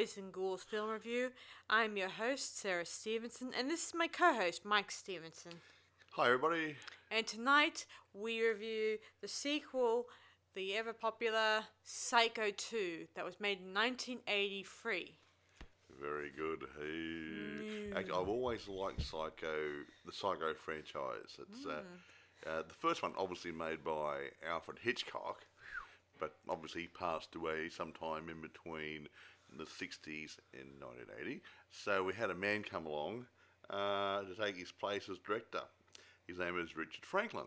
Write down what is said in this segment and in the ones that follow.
Boys and Ghouls film review. I'm your host, Sarah Stevenson, and this is my co host, Mike Stevenson. Hi, everybody. And tonight we review the sequel, the ever popular Psycho 2, that was made in 1983. Very good. Hey. Actually, I've always liked Psycho, the Psycho franchise. It's uh, uh, the first one, obviously made by Alfred Hitchcock, but obviously he passed away sometime in between the 60s in 1980. So we had a man come along uh, to take his place as director. His name is Richard Franklin.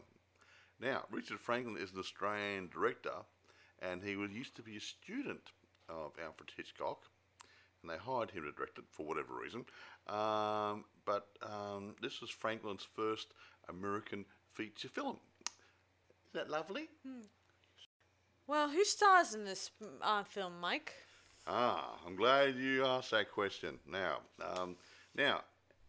Now, Richard Franklin is an Australian director, and he was used to be a student of Alfred Hitchcock, and they hired him to direct it for whatever reason. Um, but um, this was Franklin's first American feature film. Isn't that lovely? Well, who stars in this uh, film, Mike? Ah, I'm glad you asked that question. Now, um, now,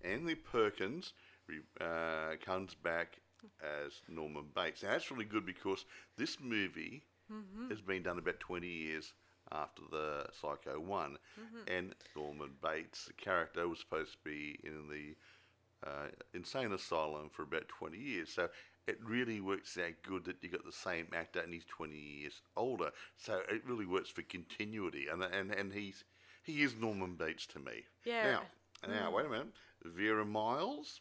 Anthony Perkins re- uh, comes back as Norman Bates. Now, that's really good because this movie has been done about 20 years after the Psycho one, and Norman Bates, the character, was supposed to be in the uh, insane asylum for about 20 years. So it really works out good that you got the same actor and he's 20 years older. So it really works for continuity, and and and he's he is Norman Bates to me. Yeah. Now, now wait a minute, Vera Miles.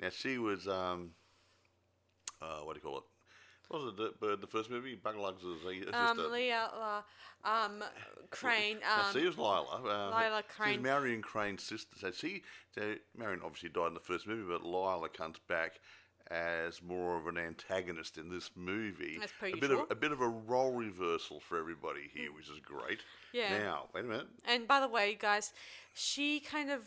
Now she was um, uh, what do you call it? What was it? The, the first movie, Buglug's sister. Um, Leah, uh, um, Crane, Now, um, she was Lila. Uh, Lila She's Crane. Marion Crane's sister. So she, so Marion obviously died in the first movie, but Lila comes back as more of an antagonist in this movie. As per a bit of a bit of a role reversal for everybody here, which is great. Yeah. Now, wait a minute. And by the way, guys, she kind of,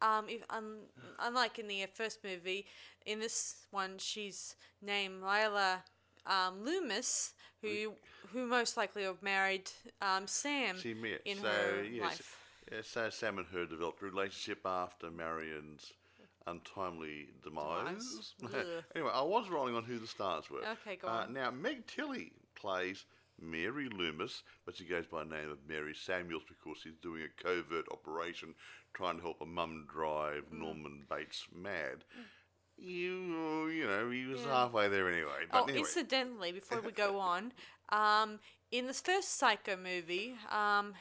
um, if, un, unlike in the first movie, in this one she's named Lila um, Loomis, who who most likely have married um, Sam She met. in so her yes, life. so Sam and her developed a relationship after Marion's untimely demise. Demise. Anyway, I was rolling on who the stars were. Okay, go uh, on. Now, Meg Tilly plays Mary Loomis, but she goes by the name of Mary Samuels because she's doing a covert operation trying to help a mum drive Mm. Norman Bates mad. You, you know, he was halfway there anyway. But Oh, anyway. incidentally, before we go on, um, in this first Psycho movie, um,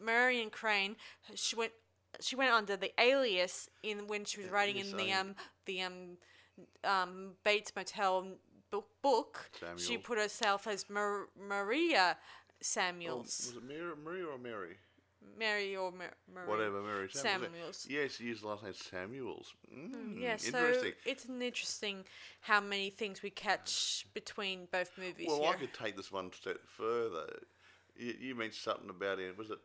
Marion Crane, she went she went under the alias in when she was writing in the um the um um Bates Motel book. book she put herself as Mar- Maria Oh, Samuels, was it Mary, Maria or Mary? Mary or Mar- Maria. Whatever, Mary Samuels. Samuels. Yeah, she used the last name Samuels. Mm, Yeah, so it's an interesting how many things we catch between both movies well, here. I could take this one step further. You, you mentioned something about it. Was it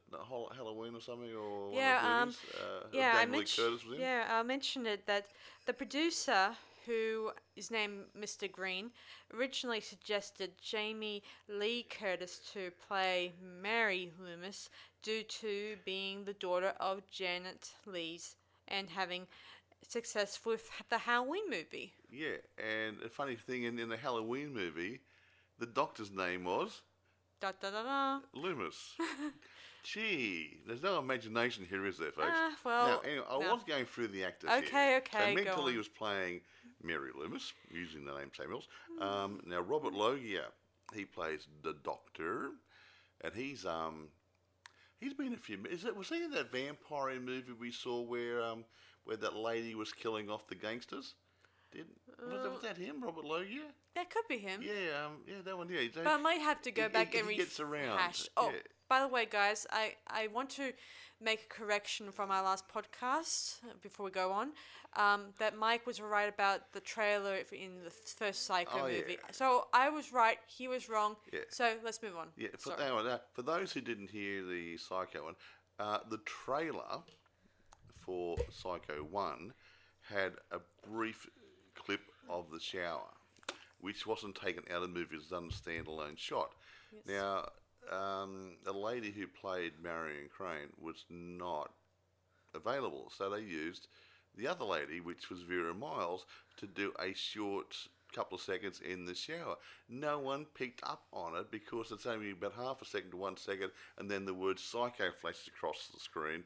Halloween or something, or Yeah, um, of the movies? Uh, yeah, I mentioned. Curtis was in? Yeah, I mentioned it that the producer, who is named Mr. Green, originally suggested Jamie Lee Curtis to play Mary Loomis due to being the daughter of Janet Leigh's and having success with the Halloween movie. Yeah, and a funny thing in, in the Halloween movie, the doctor's name was Da da da da. Loomis. Gee, there's no imagination here, is there, folks? Ah, well, now, anyway, I no. was going through the actors Okay, here. okay, So Tilly on. was playing Mary Loomis, using the name Samuels. Hmm. Um, now, Robert Loggia, he plays the Doctor, and he's um, he's been a few. Is it was he in that vampire movie we saw where um, where that lady was killing off the gangsters? Did was, that, was that him, Robert Loggia? That could be him. Yeah, um, yeah, that one. Yeah, But I might have to go he- back he- and he gets around, rehash. Oh, yeah. by the way, guys, I, I want to make a correction from our last podcast uh, before we go on. Um, that Mike was right about the trailer f- in the first Psycho Oh, yeah. movie. So I was right, he was wrong. Yeah. So let's move on. Yeah, for, Sorry. hang on, uh, for those who didn't hear the Psycho one, uh, the trailer for Psycho 1 had a brief clip of the shower, which wasn't taken out of the movie, it was done a standalone shot. Now, um, the lady who played Marion Crane was not available, so they used the other lady, which was Vera Miles, to do a short couple of seconds in the shower. No one picked up on it because it's only about half a second to one second, and then the word psycho flashes across the screen.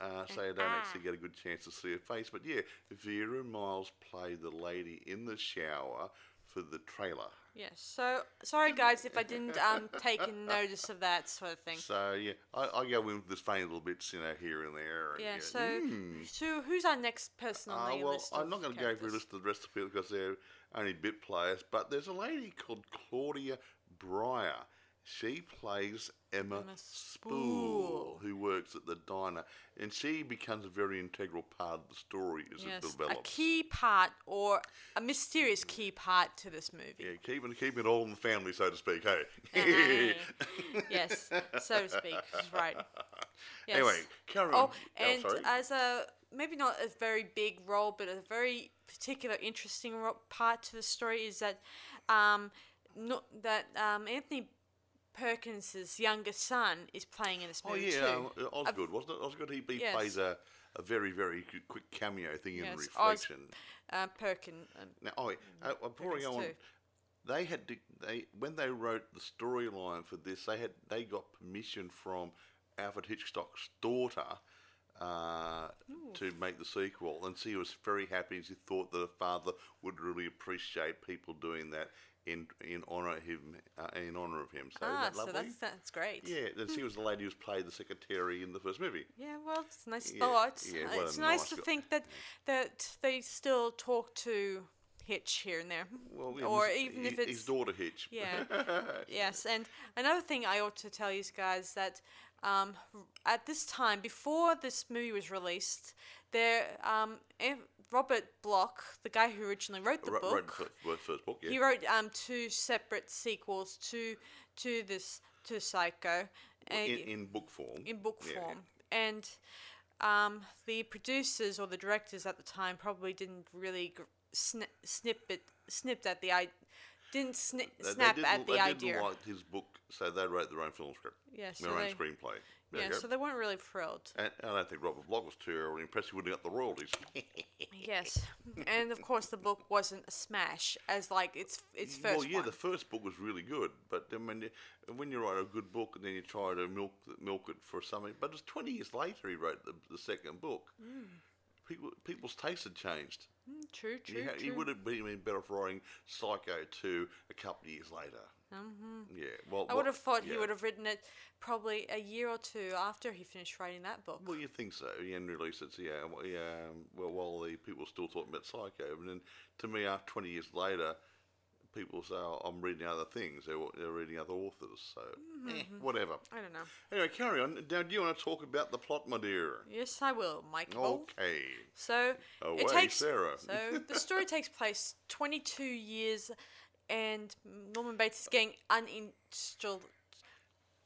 Uh, so you don't Ah. actually get a good chance to see her face. But yeah, Vera Miles played the lady in the shower for the trailer. Yes. So sorry, guys, if I didn't um take notice of that sort of thing. So yeah, I, I go in with this funny little bits, you know, here and there. And, Yeah. you So, "Hmm." so who's our next person on Uh, the well, list? I'm not going to go through a list of the rest of the people because they're only bit players. But there's a lady called Claudia Bryar. She plays Emma, Emma Spool, who works at the diner, and she becomes a very integral part of the story as Yes, it a key part or a mysterious key part to this movie. Yeah, keeping keeping it all in the family, so to speak. Hey. yes, so to speak. She's right. Yes. Anyway, carry on. Oh, and sorry. as a maybe not a very big role, but a very particular, interesting part to the story is that um, no, that um, Anthony Perkins's younger son is playing in this Oh movie yeah, too. um, Osgood wasn't it? Osgood. He, he Yes. plays a, a very very quick cameo thing in Yes, Os- reflection. Uh, Perkin. Um, Now, oh, uh, before I Perkins on, too. they had to, they when they wrote the storyline for this, they had they got permission from Alfred Hitchcock's daughter uh, to make the sequel, and she was very happy. She thought that her father would really appreciate people doing that in in honor of him uh, in honor of him. So ah, that so that's that's great. yeah, and she was the lady who's played the secretary in the first movie. Yeah, well, it's a nice Yeah, thought. yeah, what it's nice nice to think that that they still talk to Hitch here and there, Well, yeah, or his- even if it's his daughter Hitch. Yeah. yes, and another thing I ought to tell you guys that um, at this time, before this movie was released, there um, Robert Bloch, the guy who originally wrote the Wrote- book, wrote first, wrote first book. Yeah. he wrote um, two separate sequels to to this to Psycho, in, in book form. in book Yeah, form, and um, the producers or the directors at the time probably didn't really gr- sni- snip it snipped at the i didn't sni- They- they snap didn't- at the they idea. Didn't like his book, so they wrote their own film script, Yeah, so their own screenplay. There yeah, so they weren't really thrilled. and, I don't think Robert Bloch was too terribly impressed. He wouldn't have got the royalties. Yes, and of course the book wasn't a smash as like its its first well, yeah, one. the first book was really good, but then when you, when you write a good book and then you try to milk milk it for something, but it's twenty years later he wrote the, the second book. People people's tastes had changed. Mm, true, true, ha- he true. would have been better off writing Psycho two a couple of years later. Mm-hmm. Yeah, well, I would have thought he would have written it probably a year or two after he finished writing that book. Well, you think so, yeah, and release it, yeah, well, yeah. um, Well, while the people were still talking about Psycho, and then to me, after twenty years later, people say, oh, "I'm reading other things." They're, they're reading other authors, so eh, whatever. I don't know. Anyway, carry on. Now, do you want to talk about the plot, my dear? Yes, I will, Michael. Okay. So Away, it takes Sarah. so the story takes place 22 years, and Norman Bates is getting uninstalled.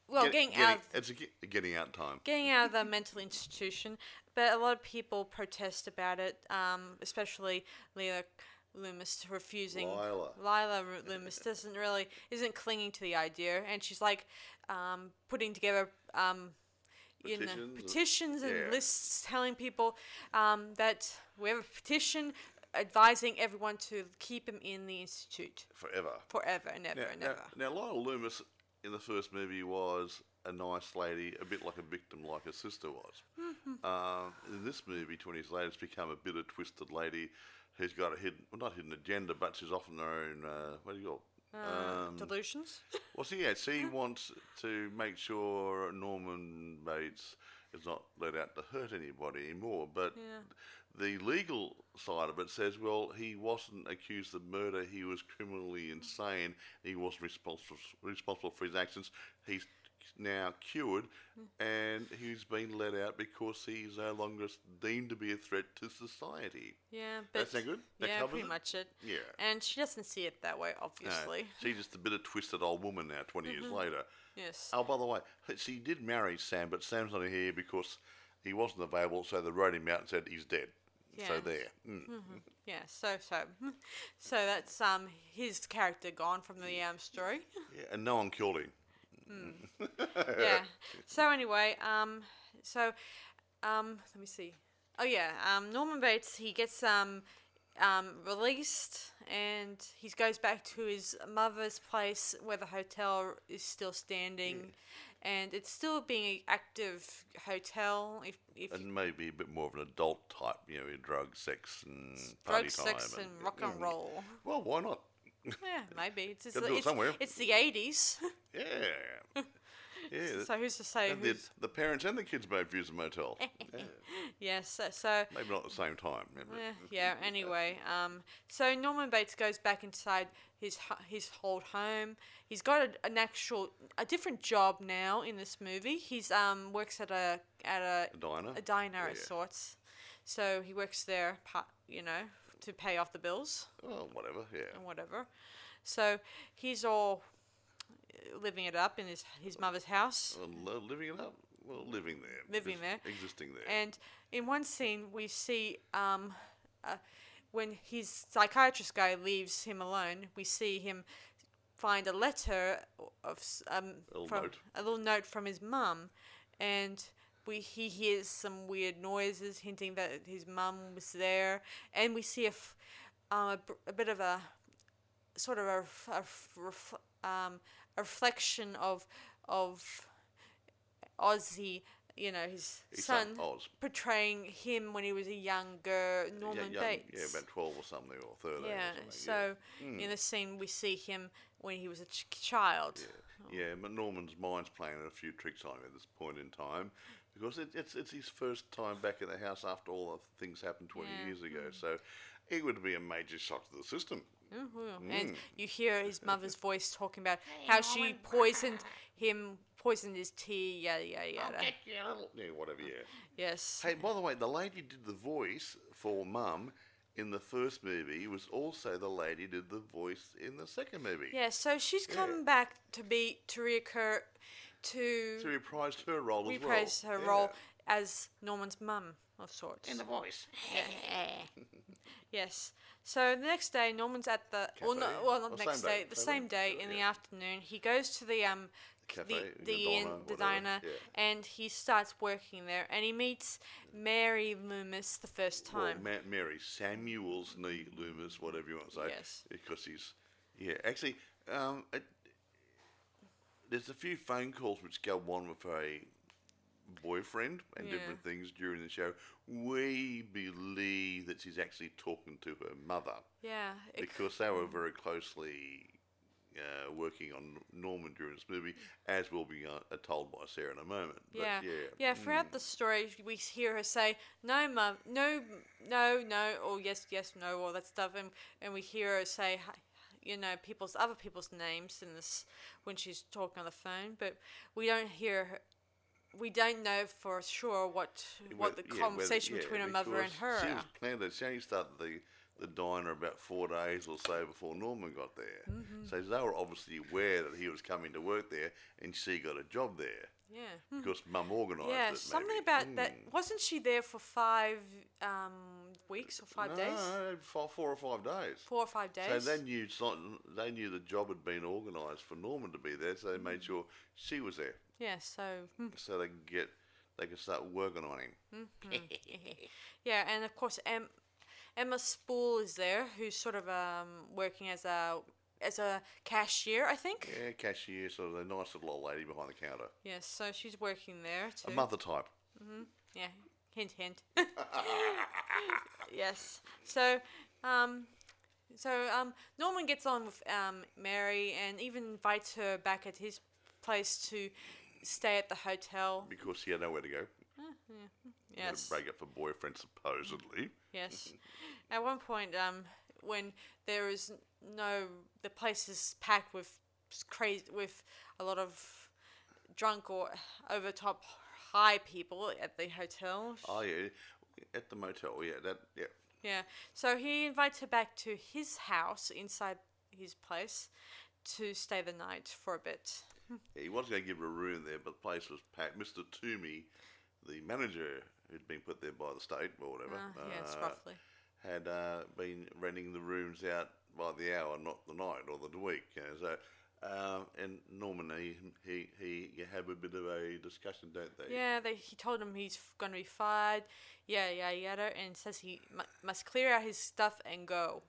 Well, Get- getting, getting, out, it's a, getting out time. getting out of the mental institution, but a lot of people protest about it, um, especially Leila Loomis refusing. Lila. Lila Loomis doesn't really isn't clinging to the idea, and she's like um, putting together. Um, you know, Petitions and- petitions and yeah. lists telling people um, that we have a petition advising everyone to keep him in the institute Forever. forever and ever Now, and now, ever. now, Lionel Loomis in the first movie was a nice lady, a bit like a victim, like her sister was. Mm-hmm. uh, in this movie, 20 years later, it's become a bitter, twisted lady who's got a hidden, well, not hidden agenda, but she's often her own, uh, what do you call? Uh, Um, delusions. well, see, yeah, she wants to make sure Norman Bates is not let out to hurt anybody anymore. But Yeah. The legal side of it says, well, he wasn't accused of murder. He was criminally insane. He wasn't responsible responsible for his actions. He's now cured, and he's been let out because he's no longer deemed to be a threat to society. Yeah, but That sound good? That yeah, pretty it? much it. Yeah. And she doesn't see it that way, No, obviously. she's just a bit of twisted old woman now, 20 Mm-hmm. years later. Yes. Oh, by the way, she did marry Sam, but Sam's not here because he wasn't available, so they wrote him out and said he's dead. So Yes. there. Mm. Yeah. So so so that's um his character gone from the um story. Yeah, and no one killed him. yeah. So anyway, um, so um, let me see. Oh yeah, um, Norman Bates he gets um um, released, and he goes back to his mother's place where the hotel is still standing, and it's still being an active hotel. If if And maybe a bit more of an adult type, you know, drug, sex, and party drug, time. sex, and rock and mm, roll. Well, why not? Yeah, maybe it's it it's, somewhere. it's the eighties. Yeah. Yeah. so who's to say? and the, Who's, the parents and the kids both use the motel. yeah. yes. so, so Maybe not at the same time. yeah, Eh, yeah. Anyway, um, so Norman Bates goes back inside his his old home. He's got a, an actual a different job now in this movie. He's um works at a at a, A diner. a diner Yeah, of sorts. So he works there, you know, to pay off the bills Well, whatever. Yeah. and whatever. So he's all living it up in his his mother's house. Well, living it up. Well, living there. Living there. Existing there. And in one scene, we see um, uh, when his psychiatrist guy leaves him alone, we see him find a letter of um, A little from note. a little note from his mum, and we he hears some weird noises hinting that his mum was there, and we see a, f- a, br- a bit of a sort of a, ref- a, ref- ref- um, a reflection of of Ozzy, you know, his His son, son, Oz. portraying him when he was a younger Norman yeah, young, Bates. Yeah, about 12 or something, or 13 Yeah, or something. so Hmm. in the scene we see him when he was a ch- child. yeah. yeah, but Norman's mind's playing a few tricks on him at this point in time because it, it's it's his first time back in the house after all the things happened 20 Yeah. years ago. So it would be a major shock to the system. Mhm. And Mm. you hear his mother's voice talking about how she poisoned him, poisoned his tea, yada yada yada. Yeah, whatever, yeah. Yes. Hey, by the way, the lady did the voice for Mum in the first movie was also the lady did the voice in the second movie. Yeah, so she's Yeah. come back to be to reoccur to So reprised her role as well. reprise her Yeah. role as Norman's mum of sorts. In the voice. Yes. So the next day, Norman's at the well, no, well not Or the next day, day, the same day? in the afternoon. He goes to the um Cafe, the the the inn, the diner, yeah. and he starts working there, and he meets Mary Loomis the first time. Well, Ma- Mary Samuels Nee Loomis, whatever you want to say. Yes. Because he's, yeah, actually, um, it, there's a few phone calls which go on with a boyfriend and Yeah. different things during the show. We believe that she's actually talking to her mother yeah. because they were very closely uh, working on Norman during this movie, as will be uh, told by Sarah in a moment. But yeah, yeah, yeah. Throughout the story, we hear her say, "No, mum, no, no, no," or "Yes, yes, no," all that stuff, and and we hear her say, hi- you know, people's other people's names in this when she's talking on the phone, but we don't hear her. We don't know for sure what what the yeah, conversation yeah, between her mother and her. She was planted. She only started the, the diner about four days or so before Norman got there. Mm-hmm. So they were obviously aware that he was coming to work there, and she got a job there yeah. Because Mum organised Yeah, it. something maybe. about that. Hmm. Wasn't she there for five um, weeks or five no, days? four, four or five days. Four or five days. So they knew they knew the job had been organised for Norman to be there, so they Mm-hmm. made sure she was there, yeah, so hmm. so they could get they could start working on him. Yeah, and of course, em- Emma Spool is there, who's sort of um, working as a as a cashier, I think. Yeah, cashier, sort of a nice little old lady behind the counter, Yes, so she's working there too. a mother type. Yeah, hint, hint. yes. So, um, so um, Norman gets on with um, Mary and even invites her back at his place to stay at the hotel. because he had nowhere to go. He had Yes. to break up for boyfriend, supposedly. Yes. At one point, um, when there is no, the place is packed with crazy, with a lot of drunk or over high people at the hotel. Oh yeah, at the motel. Yeah, that. Yeah, Yeah. So he invites her back to his house inside his place to stay the night for a bit. Yeah, he was going to give her a room there, but the place was packed. Mr. Toomey, the manager who'd been put there by the state or whatever, Uh, yes, uh, roughly. had uh, been renting the rooms out by the hour, not the night or the week. You know, so Um, and Norman, he, he, you have a bit of a discussion, don't they? Yeah, they, he told him he's going to be fired. Yeah, yeah, yada, and says he mu- must clear out his stuff and go,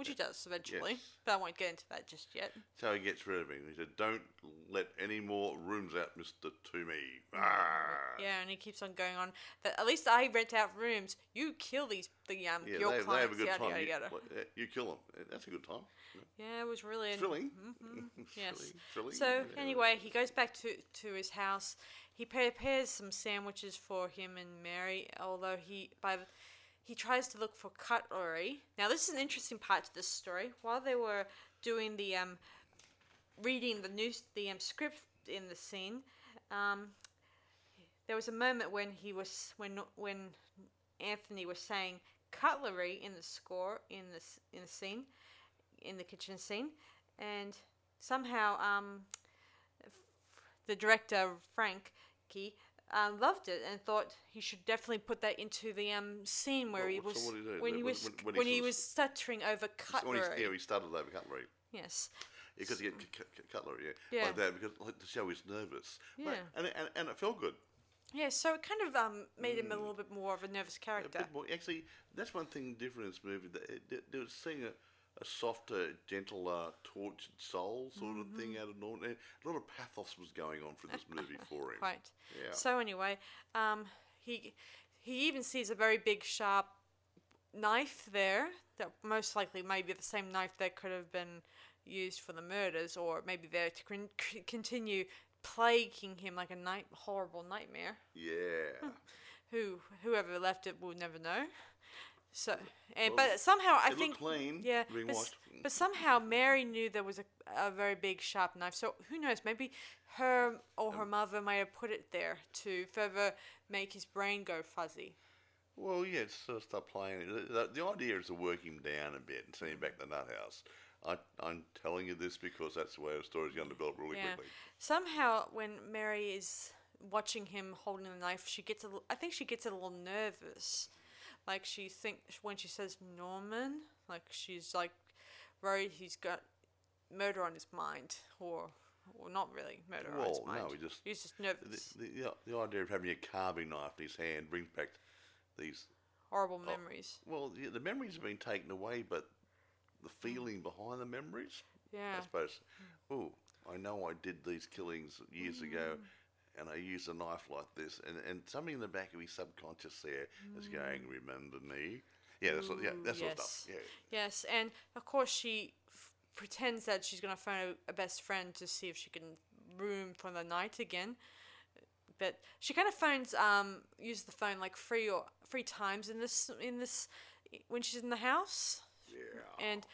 which he does eventually. Yes. But I won't get into that just yet. So he gets rid of him. He said, "Don't let any more rooms out, Mister Toomey." Ah. Yeah, and he keeps on going on. That at least I rent out rooms. You kill these the um Yeah, your they, they have a good yada, time. Yada, you, yada. uh, you kill them. That's a good time. Yeah, it was really Thrilling. Yes. Thrilling, So yeah. anyway, he goes back to to his house. He prepares some sandwiches for him and Mary. Although he by the, he tries to look for cutlery. Now this is an interesting part to this story. While they were doing the um, reading the news the um, script in the scene, um, there was a moment when he was when when Anthony was saying cutlery in the score in this in the scene in the kitchen scene, and somehow um, the director Frankie um, loved it and thought he should definitely put that into the um, scene where he was he when When- he was when- when, when he he was stuttering over when cutlery. he, yeah, he started over cutlery. Yes, Because he get c- c- cutlery, yeah, Yeah. like that, because like, to show he's nervous. Yeah. and, and and it felt good. yeah. So it kind of um, made him a little bit more of a nervous A character. bit more. Actually, that's one thing different in this movie. That it, it, there was seeing a, a softer, gentler, tortured soul sort of thing Mm-hmm. out of Norton. A lot of pathos was going on for this movie for him. Quite. Yeah. So anyway, um, he he even sees a very big sharp knife there that most likely may be the same knife that could have been used for the murders, or maybe there to con- continue plaguing him like a night horrible nightmare. Yeah. Who whoever left it will never know. So, and Well, but somehow I think clean, yeah, but, but somehow Mary knew there was a, a very big sharp knife. So who knows? Maybe her or her um, mother may have put it there to further make his brain go fuzzy. Well, yeah, it's sort of start playing. The, the, idea is to work him down a bit and send him back to the nut house. I, I'm telling you this because that's the way the story's going to develop really Yeah. quickly. Somehow, when Mary is watching him holding the knife, she gets a. I think she gets a little nervous, like she think when she says Norman, like she's like worried he's got murder on his mind, or or not really murder on his Well, mind. no, he just he's just nervous. the, the, the idea of having a carving knife in his hand brings back these. Horrible memories. Well, yeah, the memories have been taken away, but the feeling behind the memories, Yeah. I suppose. Oh, I know I did these killings years ago, Mm. And I use a knife like this, and, and something in the back of his subconscious there is going, "Remember me." Yeah, that's what, yeah, Mm. That sort of yes. stuff. Yeah. Yes, and of course she f- pretends that she's gonna phone a, a best friend to see if she can room for the night again. But she kind of phones, um, uses the phone like three or three times in this in this when she's in the house, Yeah. and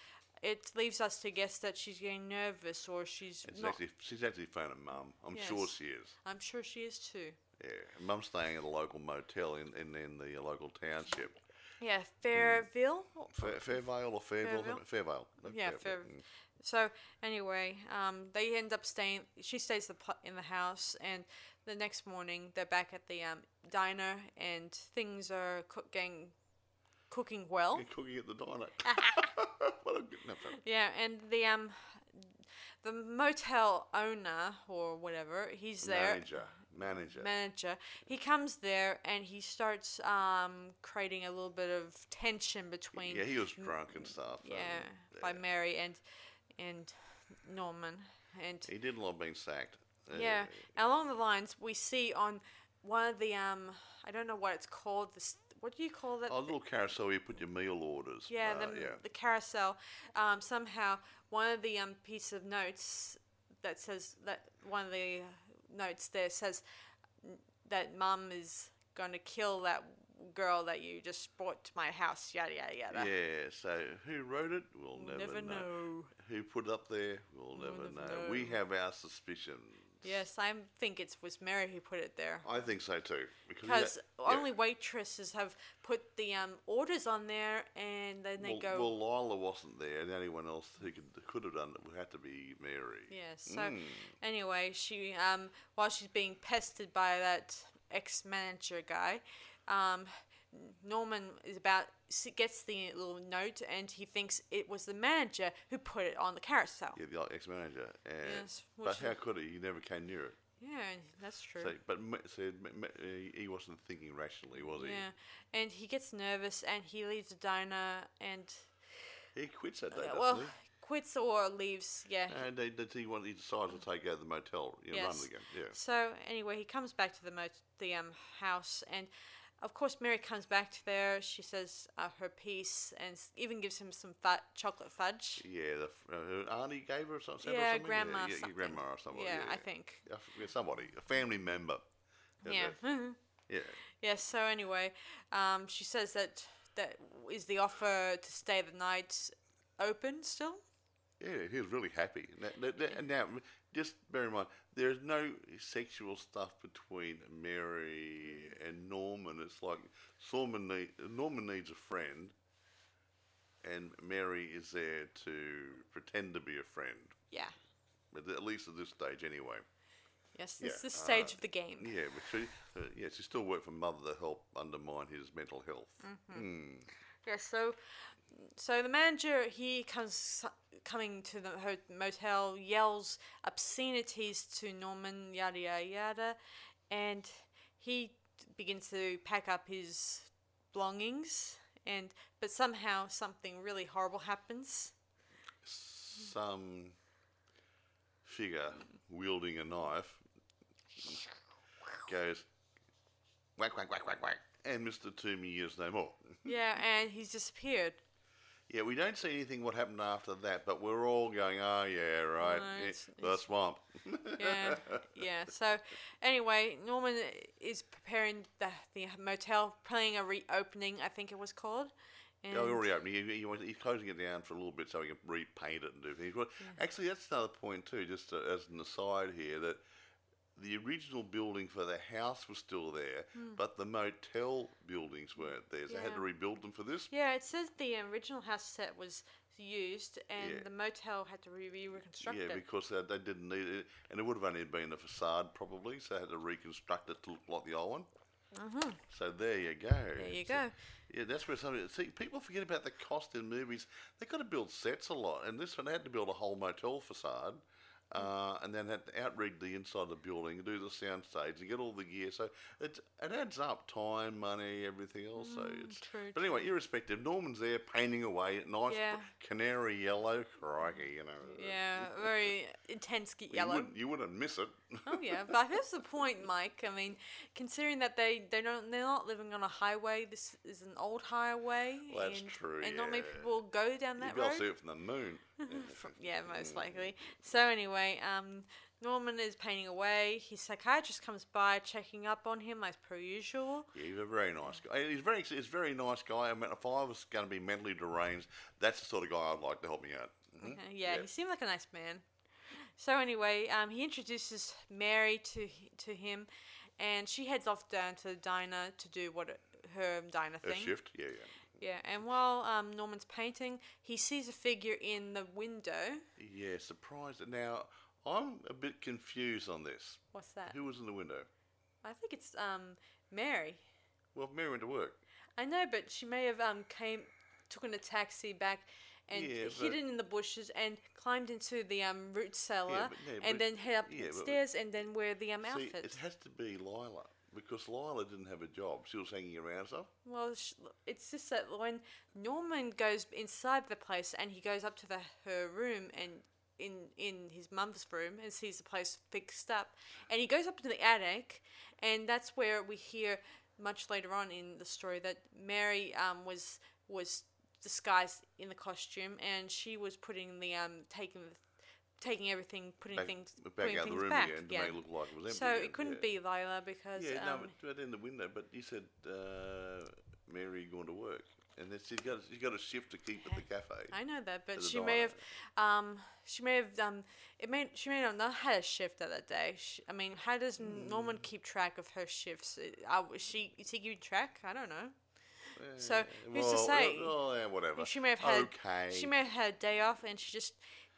it leaves us to guess that she's getting nervous or she's It's not. actually she's actually phoning mum. I'm sure she is. I'm sure she is too. Yeah, mum's staying at a local motel in in, in the local township. Yeah, Fairville. Fair, Fairvale or Fairville? Fairville? Fairvale. no, Yeah. Fair. Mm. So anyway, um, they end up staying. She stays the, in the house, and the next morning they're back at the um, diner, and things are cooking, cooking well. You're cooking at the diner. what a good no. Yeah, and the um, the motel owner or whatever, he's there. Manager. Manager. Manager. He comes there and he starts um, creating a little bit of tension between yeah, he was drunk and stuff. yeah, and, by yeah. Mary and and Norman and He didn't like being sacked. Yeah, along the lines we see on one of the um, I don't know what it's called. This what do you call that? A little carousel where you put your meal orders. yeah, uh, the yeah. the carousel. Um, somehow one of the um piece of notes that says that one of the notes there says that mum is going to kill that girl that you just brought to my house. Yada yada yada. Yeah, so who wrote it? We'll We'll never, never know. know. Who put it up there? We'll never, never know. We have our suspicions. Yes, I think it was Mary who put it there. I think so too. Because yeah. only waitresses have put the um, orders on there, and then they well, go. well, Lila wasn't there, and anyone else who could could have done it would have to be Mary. Yes. So Mm. anyway, she um while she's being pestered by that ex-manager guy, um, Norman is about gets the little note and he thinks it was the manager who put it on the carousel. Yeah, the ex-manager. And, Yes, but how could he? He never came near it. Yeah, that's true. So, but m- said m- m- he- wasn't thinking rationally, was he? yeah, and he gets nervous and he leaves the diner and He quits that day, uh, well he? quits or leaves. Yeah. And they, they, he, want- he decides to take out the motel, you know, Yes. it again. Yeah. So anyway, he comes back to the mot- the um house, and of course Mary comes back to there. She says uh, her piece, and even gives him some fu- chocolate fudge. Yeah, the, uh, her auntie gave her something. Yeah, or something? grandma Yeah, yeah, something. grandma or something. Yeah, I think. Yeah, somebody, a family member. Yeah. yeah. yeah. So anyway, um, she says that that is the offer to stay the night open still. Yeah, he was really happy. Now, now- and now, just bear in mind, there's no sexual stuff between Mary and Norman. It's like Norman, need, Norman needs a friend, and Mary is there to pretend to be a friend. Yeah. But at least at this stage, anyway. Yes. Yeah, This is the stage uh, of the game. Yeah, but she, uh, yeah, she still worked for mother to help undermine his mental health. Mm-hmm. Hmm. Yeah, so so the manager he comes coming to the ho- motel, yells obscenities to Norman, yada yada yada, and he begins to pack up his belongings. And but somehow something really horrible happens. Some figure wielding a knife goes whack, whack, whack, whack, whack, and Mr. Toomey is no more. Yeah, and he's disappeared. Yeah, we don't see anything what happened after that, but we're all going, oh, yeah, right, No, yeah, it's- the it's- swamp. yeah, yeah. So, anyway, Norman is preparing the the motel, planning a reopening. I think it was called. And Yeah, we already opened. He, he, wants- he's closing it down for a little bit so he can repaint it and do things. Well, actually, that's another point too. Just uh, as an aside here, that the original building for the house was still there, but the motel buildings weren't there. So they had to. Rebuild them for this. yeah, it says the original house set was used, and Yeah. the motel had to be re- reconstructed. Yeah, because they, they didn't need it, and it would have only been a facade probably, so they had to reconstruct it to look like the old one. Mm-hmm. So there you go. there you So- go. Yeah, that's where some see people forget about the cost in movies. They got to build sets a lot, and this one had to build a whole motel facade, uh, and then had to outrig the inside of the building, do the sound stage, and get all the gear. So it it adds up time, money, everything else. so it's true, but anyway, irrespective, Norman's there painting away, at nice Yeah. canary yellow, crikey, you know. Yeah, very intense ge- You yellow. wouldn't, you wouldn't miss it. Oh yeah, but that's the point, Mike. I mean, considering that they they don't they're not living on a highway. This is an old highway. Well, that's and, true, And not many people go down that able road. to see it from the moon. From- yeah, most likely. So anyway, um, Norman is painting away. His psychiatrist comes by, checking up on him as per usual. Yeah, he's a very nice guy. He's very, he's a very nice guy. I mean, if I was going to be mentally deranged, that's the sort of guy I'd like to help me out. Mhm. Uh, yeah, he seemed like a nice man. So anyway, um, he introduces Mary to to him, and she heads off down to the diner to do what it- her diner Her thing. shift, yeah, yeah. Yeah, and while um, Norman's painting, he sees a figure in the window. Yeah, surprised. Now, I'm a bit confused on this. What's that? Who was in the window? I think it's um Mary. Well, Mary went to work. I know, but she may have um came took in a taxi back and Yeah, hidden in the bushes and climbed into the um root cellar but- and then head up the stairs and then wear the um See, outfit. it has to be Lila because Lila didn't have a job. She was hanging around stuff. Well, it's just that when Norman goes inside the place and he goes up to the her room and in in his mum's room and sees the place fixed up, and he goes up to the attic, and that's where we hear much later on in the story that Mary um was was disguised in the costume and she was putting the um taking the taking everything putting Back, things back putting out the things room back again to yeah. make it look like it was empty. so again, it couldn't yeah. be Lila because Yeah, um, no, but, but in the window. But you said uh, Mary going to work, and then she's got she's got a shift to keep at the cafe. I know that, but she may have, um, she may have um, it may she may have not had a shift that that day. She, I mean, how does Hmm. Norman keep track of her shifts? Uh, is she is he keeping track? I don't know. So, Eh, who's to say? Well, yeah, whatever. She may have had Okay. she may have had a day off, and she just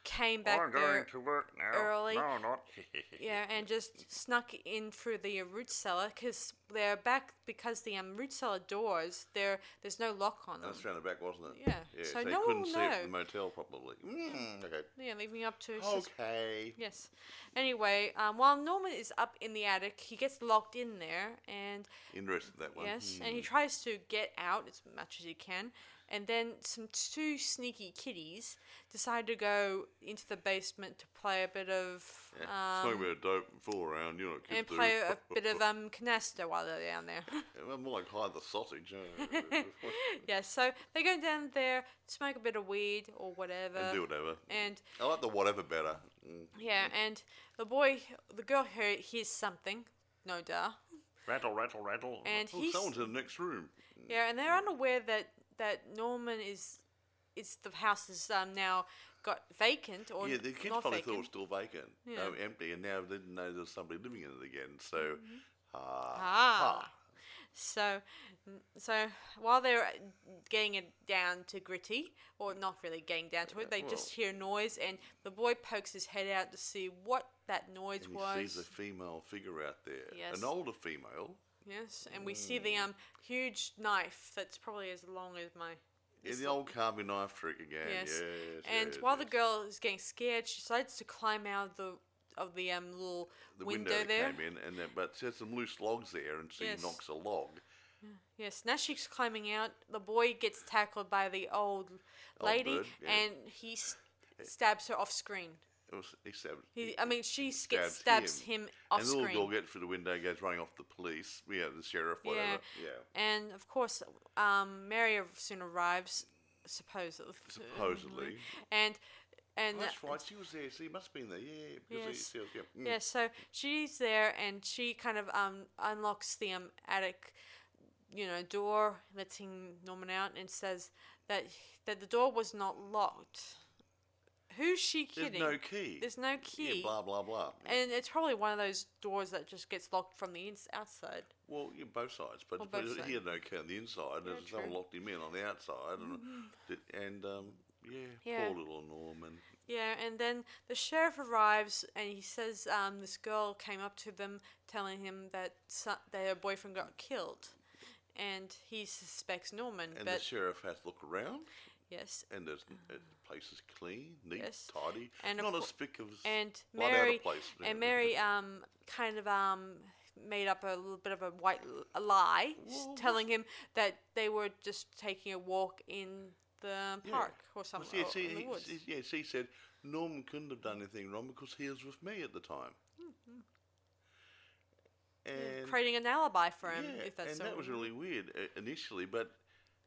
came back I'm there going to work now. early. No, not. Yeah, and just snuck in through the root cellar because they're back because the um, root cellar doors there there's no lock on them. That's round the back, wasn't it? Yeah, Yeah. so So, no couldn't one see it from know. the motel probably. Mm, okay. Yeah, leaving up to sus- Okay. yes. Anyway, um, while Norman is up in the attic, he gets locked in there, and Interested that one. yes, and Hmm. he tries to get out as much as he can. And then some two sneaky kiddies decide to go into the basement to play a bit of Yeah, Smoke a um, bit of dope and fool around, you know and do. play a bit of um canasta while they're down there. Yeah, well, more like hide the sausage. uh, yeah, so they go down there, smoke a bit of weed or whatever, and do whatever. and I like the whatever better. Mm. yeah, and the boy, the girl hear, hears something, no duh, rattle, rattle, rattle. and Oh, he's someone's in the next room. yeah, and they're unaware that that Norman is, is the house is um now got vacant or Yeah, the kids not probably vacant. thought it was still vacant, Yeah. no, empty, and now they didn't know there was somebody living in it again. So, ah, Ah. So, so while they're getting it down to gritty, or not really getting down to it, they just hear noise, and the boy pokes his head out to see what that noise and he was. sees a female figure out there, Yes. an older female. Yes, and we see the um huge knife that's probably as long as my. Yeah, the old carving knife trick again. Yes. Yes. And yes, while the girl is getting scared, she decides to climb out of the of the um little the window, window, there. came in, and then, but there's some loose logs there, and she Yes. knocks a log. Yes, now she's climbing out. The boy gets tackled by the old lady, bird, yeah. and he stabs her off screen. It was he I mean, she Stabs stabs him. him, off and the little girl gets through the window, goes running off the police. Yeah, the sheriff, Yeah. whatever. Yeah. And of course, um, Mary soon arrives, supposedly. Supposedly. And and Oh, that's right. She was there. She must have been there. Yeah. Yes. He, was, yeah. mm. yeah, so she's there, and she kind of um unlocks the um attic, you know, door, letting Norman out, and says that that the door was not locked. Who's she kidding? There's no key. There's no key. Yeah, blah blah blah. And it's probably one of those doors that just gets locked from the ins- outside. Well, yeah, both sides, but, Well, but both he had no key on the inside, Yeah, and someone true. Mm-hmm. locked him in on the outside, and and um, yeah, Yeah. poor little Norman. Yeah, and then the sheriff arrives and he says um, this girl came up to them telling him that so- that her boyfriend got killed. And he suspects Norman, And but the sheriff has to look around, yes. and there's, uh, place is clean, neat, Yes. tidy, And not a spick of And Mary of place. and Mary um kind of um made up a little bit of a white a lie, Well, telling him that they were just taking a walk in the Yeah. park or Well, something see, or see, in the he- woods. see- yeah, she said Norman couldn't have done anything wrong because he was with me at the time. Yeah, And creating an alibi for him, yeah, if that's and so. that was really weird uh, initially, but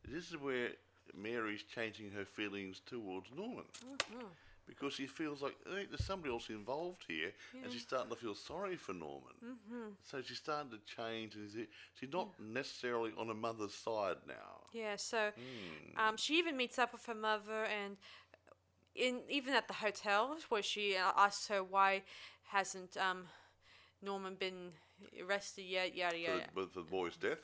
this is where Mary's changing her feelings towards Norman. Mm-hmm. Because she feels like hey, there's somebody else involved here, and she's starting to feel sorry for Norman. Mm-hmm. So she's starting to change, and she's not necessarily on her mother's side now. Yeah, so Hmm. um, she even meets up with her mother, and in even at the hotel where she uh, asks her why hasn't um, Norman been arrested yet, yada For, yada. the, for the boy's death,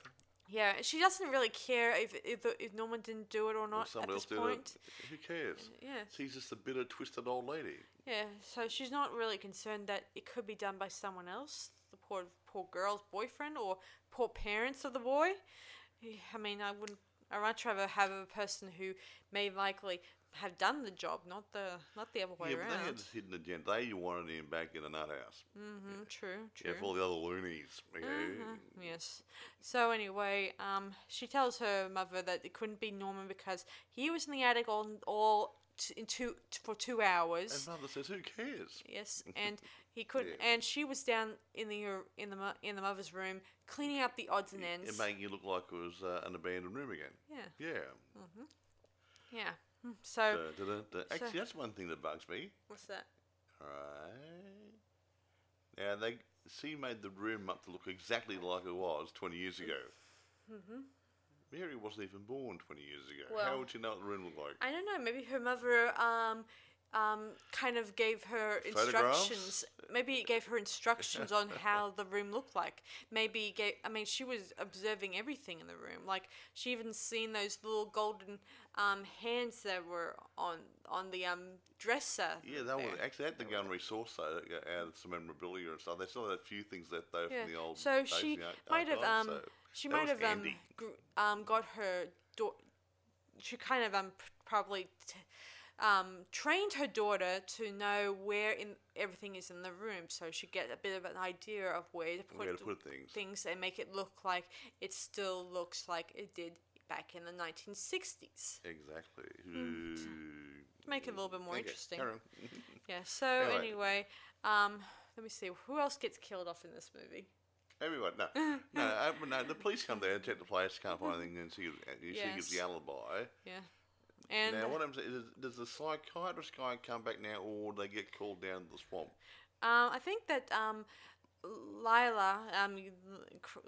Yeah, she doesn't really care if if, uh, if Norman didn't do it or not at this else did point. it. Who cares? Yeah, She's just a bitter, twisted old lady. yeah. So she's not really concerned that it could be done by someone else, the poor poor girl's boyfriend or poor parents of the boy. I mean, I wouldn't. I'd much rather have a person who may likely have done the job, not the not the other way yeah, but they had around. this hidden agenda. They wanted him back in the nut house. Mm-hmm, true, Yeah, for all the other loonies. Yeah. Mhm, Yes. So anyway, um, she tells her mother that it couldn't be Norman because he was in the attic all all t- in two t- for two hours. And mother says, "Who cares?" Yes, and he couldn't, Yeah. and she was down in the in the in the mother's room cleaning up the odds and ends. And making it look like it was uh, an abandoned room again. yeah, Yeah. yeah. Mm, So Da, da, da. Actually, so- that's one thing that bugs me. what's that? Right. Now they she made the room up to look exactly like it was twenty years ago. Mm-hmm. Mary wasn't even born twenty years ago. How would you know what the room looked like? I don't know. Maybe her mother um um, kind of gave her instructions. Maybe it gave her instructions on how the room looked like. Maybe gave. I mean, she was observing everything in the room. Like she even seen those little golden um, hands that were on on the um, dresser. Yeah, they were there. actually at the gun resource though, out of some memorabilia and stuff. They still had a few things left though Yeah. from the old. So days she might have um so she might was have um, gr- um got her daughter. She kind of um probably. T- um, trained her daughter to know where in everything is in the room, so she get a bit of an idea of where to put, Where to put things. things and make it look like it still looks like it did back in the 1960s. Exactly. To make it a little bit more Okay, interesting. Yeah. So Anyway. anyway, um, let me see who else gets killed off in this movie. Everyone, no, no, uh, but no. The police come there and check the place, can't find anything, and she gives, uh, she gives the alibi. Yeah. And now, what happens is, does the psychiatrist guy come back now, or do they get called down to the swamp? Um, I think that um, Lila um,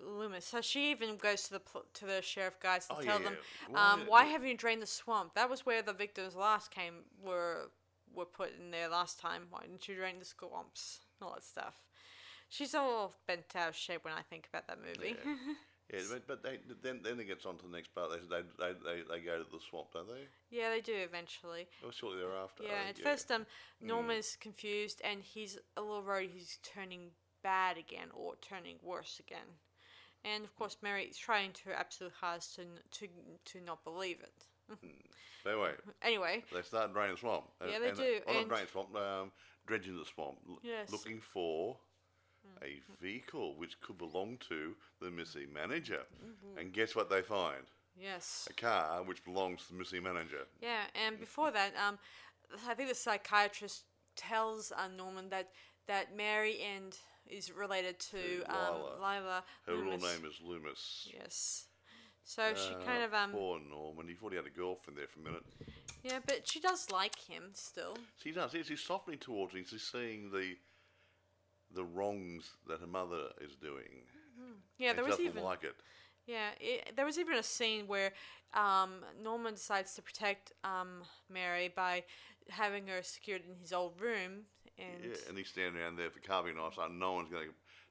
Loomis. So she even goes to the pl- to the sheriff guys to Oh, tell yeah, them, yeah. Um, why haven't you drained the swamp? That was where the victims last came were were put in there last time. Why didn't you drain the swamps? All that stuff. She's all bent out of shape when I think about that movie. Yeah, but, but they, then then it gets on to the next part. They, they, they, they, they go to the swamp, don't they? yeah, they do eventually. Or shortly thereafter. Yeah, think, at first, um, Norma's confused and he's a little worried he's turning bad again or turning worse again. And of course, Mary is trying to her absolute hardest to, to, to not believe it. Anyway, Anyway, they start draining the swamp. And- Yeah, they and do, Well, not and- draining the swamp, um, dredging the swamp, Yes. looking for a vehicle which could belong to the missing manager. Mm-hmm. And guess what they find? yes. A car which belongs to the missing manager. Yeah, and before that, um, I think the psychiatrist tells uh, Norman that, that Mary and is related to, To um, Lila. Lila. Her real name is Loomis. Yes. So she Uh, kind of um Poor Norman. He thought he had a girlfriend there for a minute. yeah, but she does like him still. She does. Yes, she's softening towards him. She's seeing the the wrongs that her mother is doing. Yeah, and there was even like it. Yeah, it, there was even a scene where um, Norman decides to protect um, Mary by having her secured in his old room, and Yeah, and he's standing around there for carving knives. Like no one's gonna,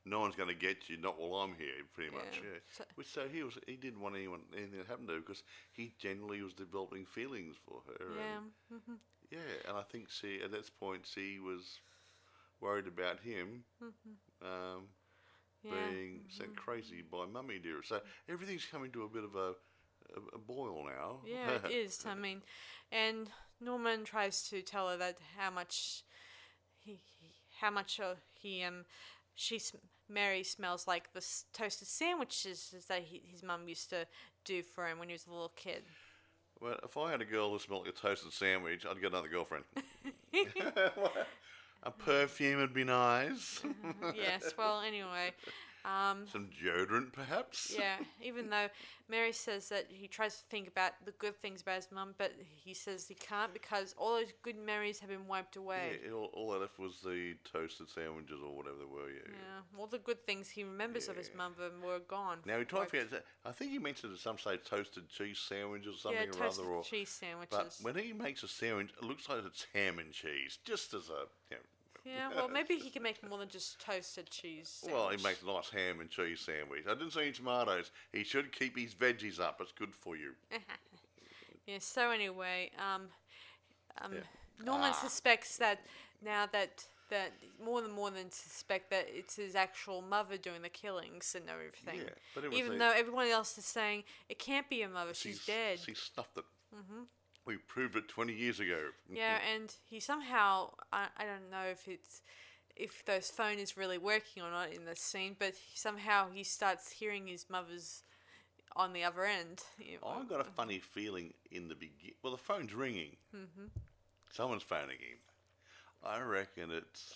no one's gonna get you. Not while I'm here, pretty much. Yeah, Yeah. so- Which so he was. He didn't want anyone anything to happen to her because he genuinely was developing feelings for her. yeah, And, mhm, yeah, and I think she at this point she was worried about him. Um, Mm-hmm. yeah, Mm-hmm. being sent crazy by mummy dear. So everything's coming to a bit of a, a, a boil now. yeah, it is. I mean, and Norman tries to tell her that how much he, he how much he um she Mary smells like the toasted sandwiches that he, his mum used to do for him when he was a little kid. Well, if I had a girl who smelled like a toasted sandwich, I'd get another girlfriend. a perfume would be nice. yes. Well, anyway. Um, Some deodorant, perhaps. yeah, even though Mary says that he tries to think about the good things about his mum, but he says he can't because all those good memories have been wiped away. Yeah, all, all that left was the toasted sandwiches or whatever they were. Yeah. Yeah, all the good things he remembers of his Yeah. mother were gone. Now he try to Wiped- forget. that- I think he mentioned at some stage toasted cheese sandwiches or something yeah, or toasted other. Or, cheese sandwiches. but when he makes a sandwich, it looks like it's ham and cheese, just as a. You know, yeah, well, maybe he can make more than just toasted cheese. Well, he makes a nice ham and cheese sandwich. I didn't see any tomatoes. He should keep his veggies up. It's good for you. Yeah. So anyway, um, um, Yeah. Norman Ah. suspects that now that that more than more than suspect that it's his actual mother doing the killings and everything. Yeah, but it was Even though everyone else is saying it can't be your mother, she's, dead. She snuffed it. Mm-hmm. We proved it 20 years ago. Yeah, and he somehow I, I don't know if it's if those phone is really working or not in the scene, but he, somehow he starts hearing his mother's on the other end. you know. I got a funny feeling in the beginning. Well, the phone's ringing. Mm-hmm. Someone's phoning him. I reckon it's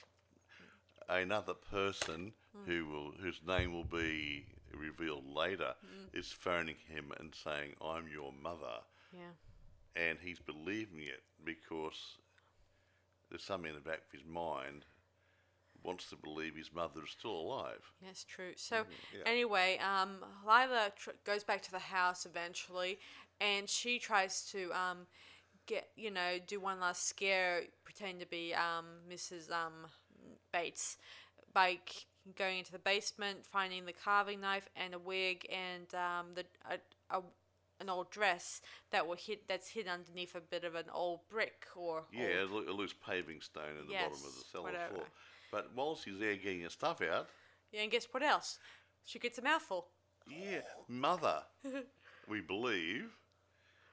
another person Hmm. who will, whose name will be revealed later, Hmm. is phoning him and saying, "I'm your mother." Yeah. And he's believing it because there's something in the back of his mind wants to believe his mother is still alive. That's true. So Mm-hmm. yeah. anyway, um, Lila tr- goes back to the house eventually, and she tries to um, get you know do one last scare, pretend to be um, Mrs. Um, Bates by c- going into the basement, finding the carving knife and a wig and um, the a, a, an old dress that will hit that's hid underneath a bit of an old brick or Yeah, old- a, loose paving stone in the bottom of the cellar whatever. floor. But while she's there getting her stuff out, yeah. And guess what else? She gets a mouthful. yeah, mother, we believe,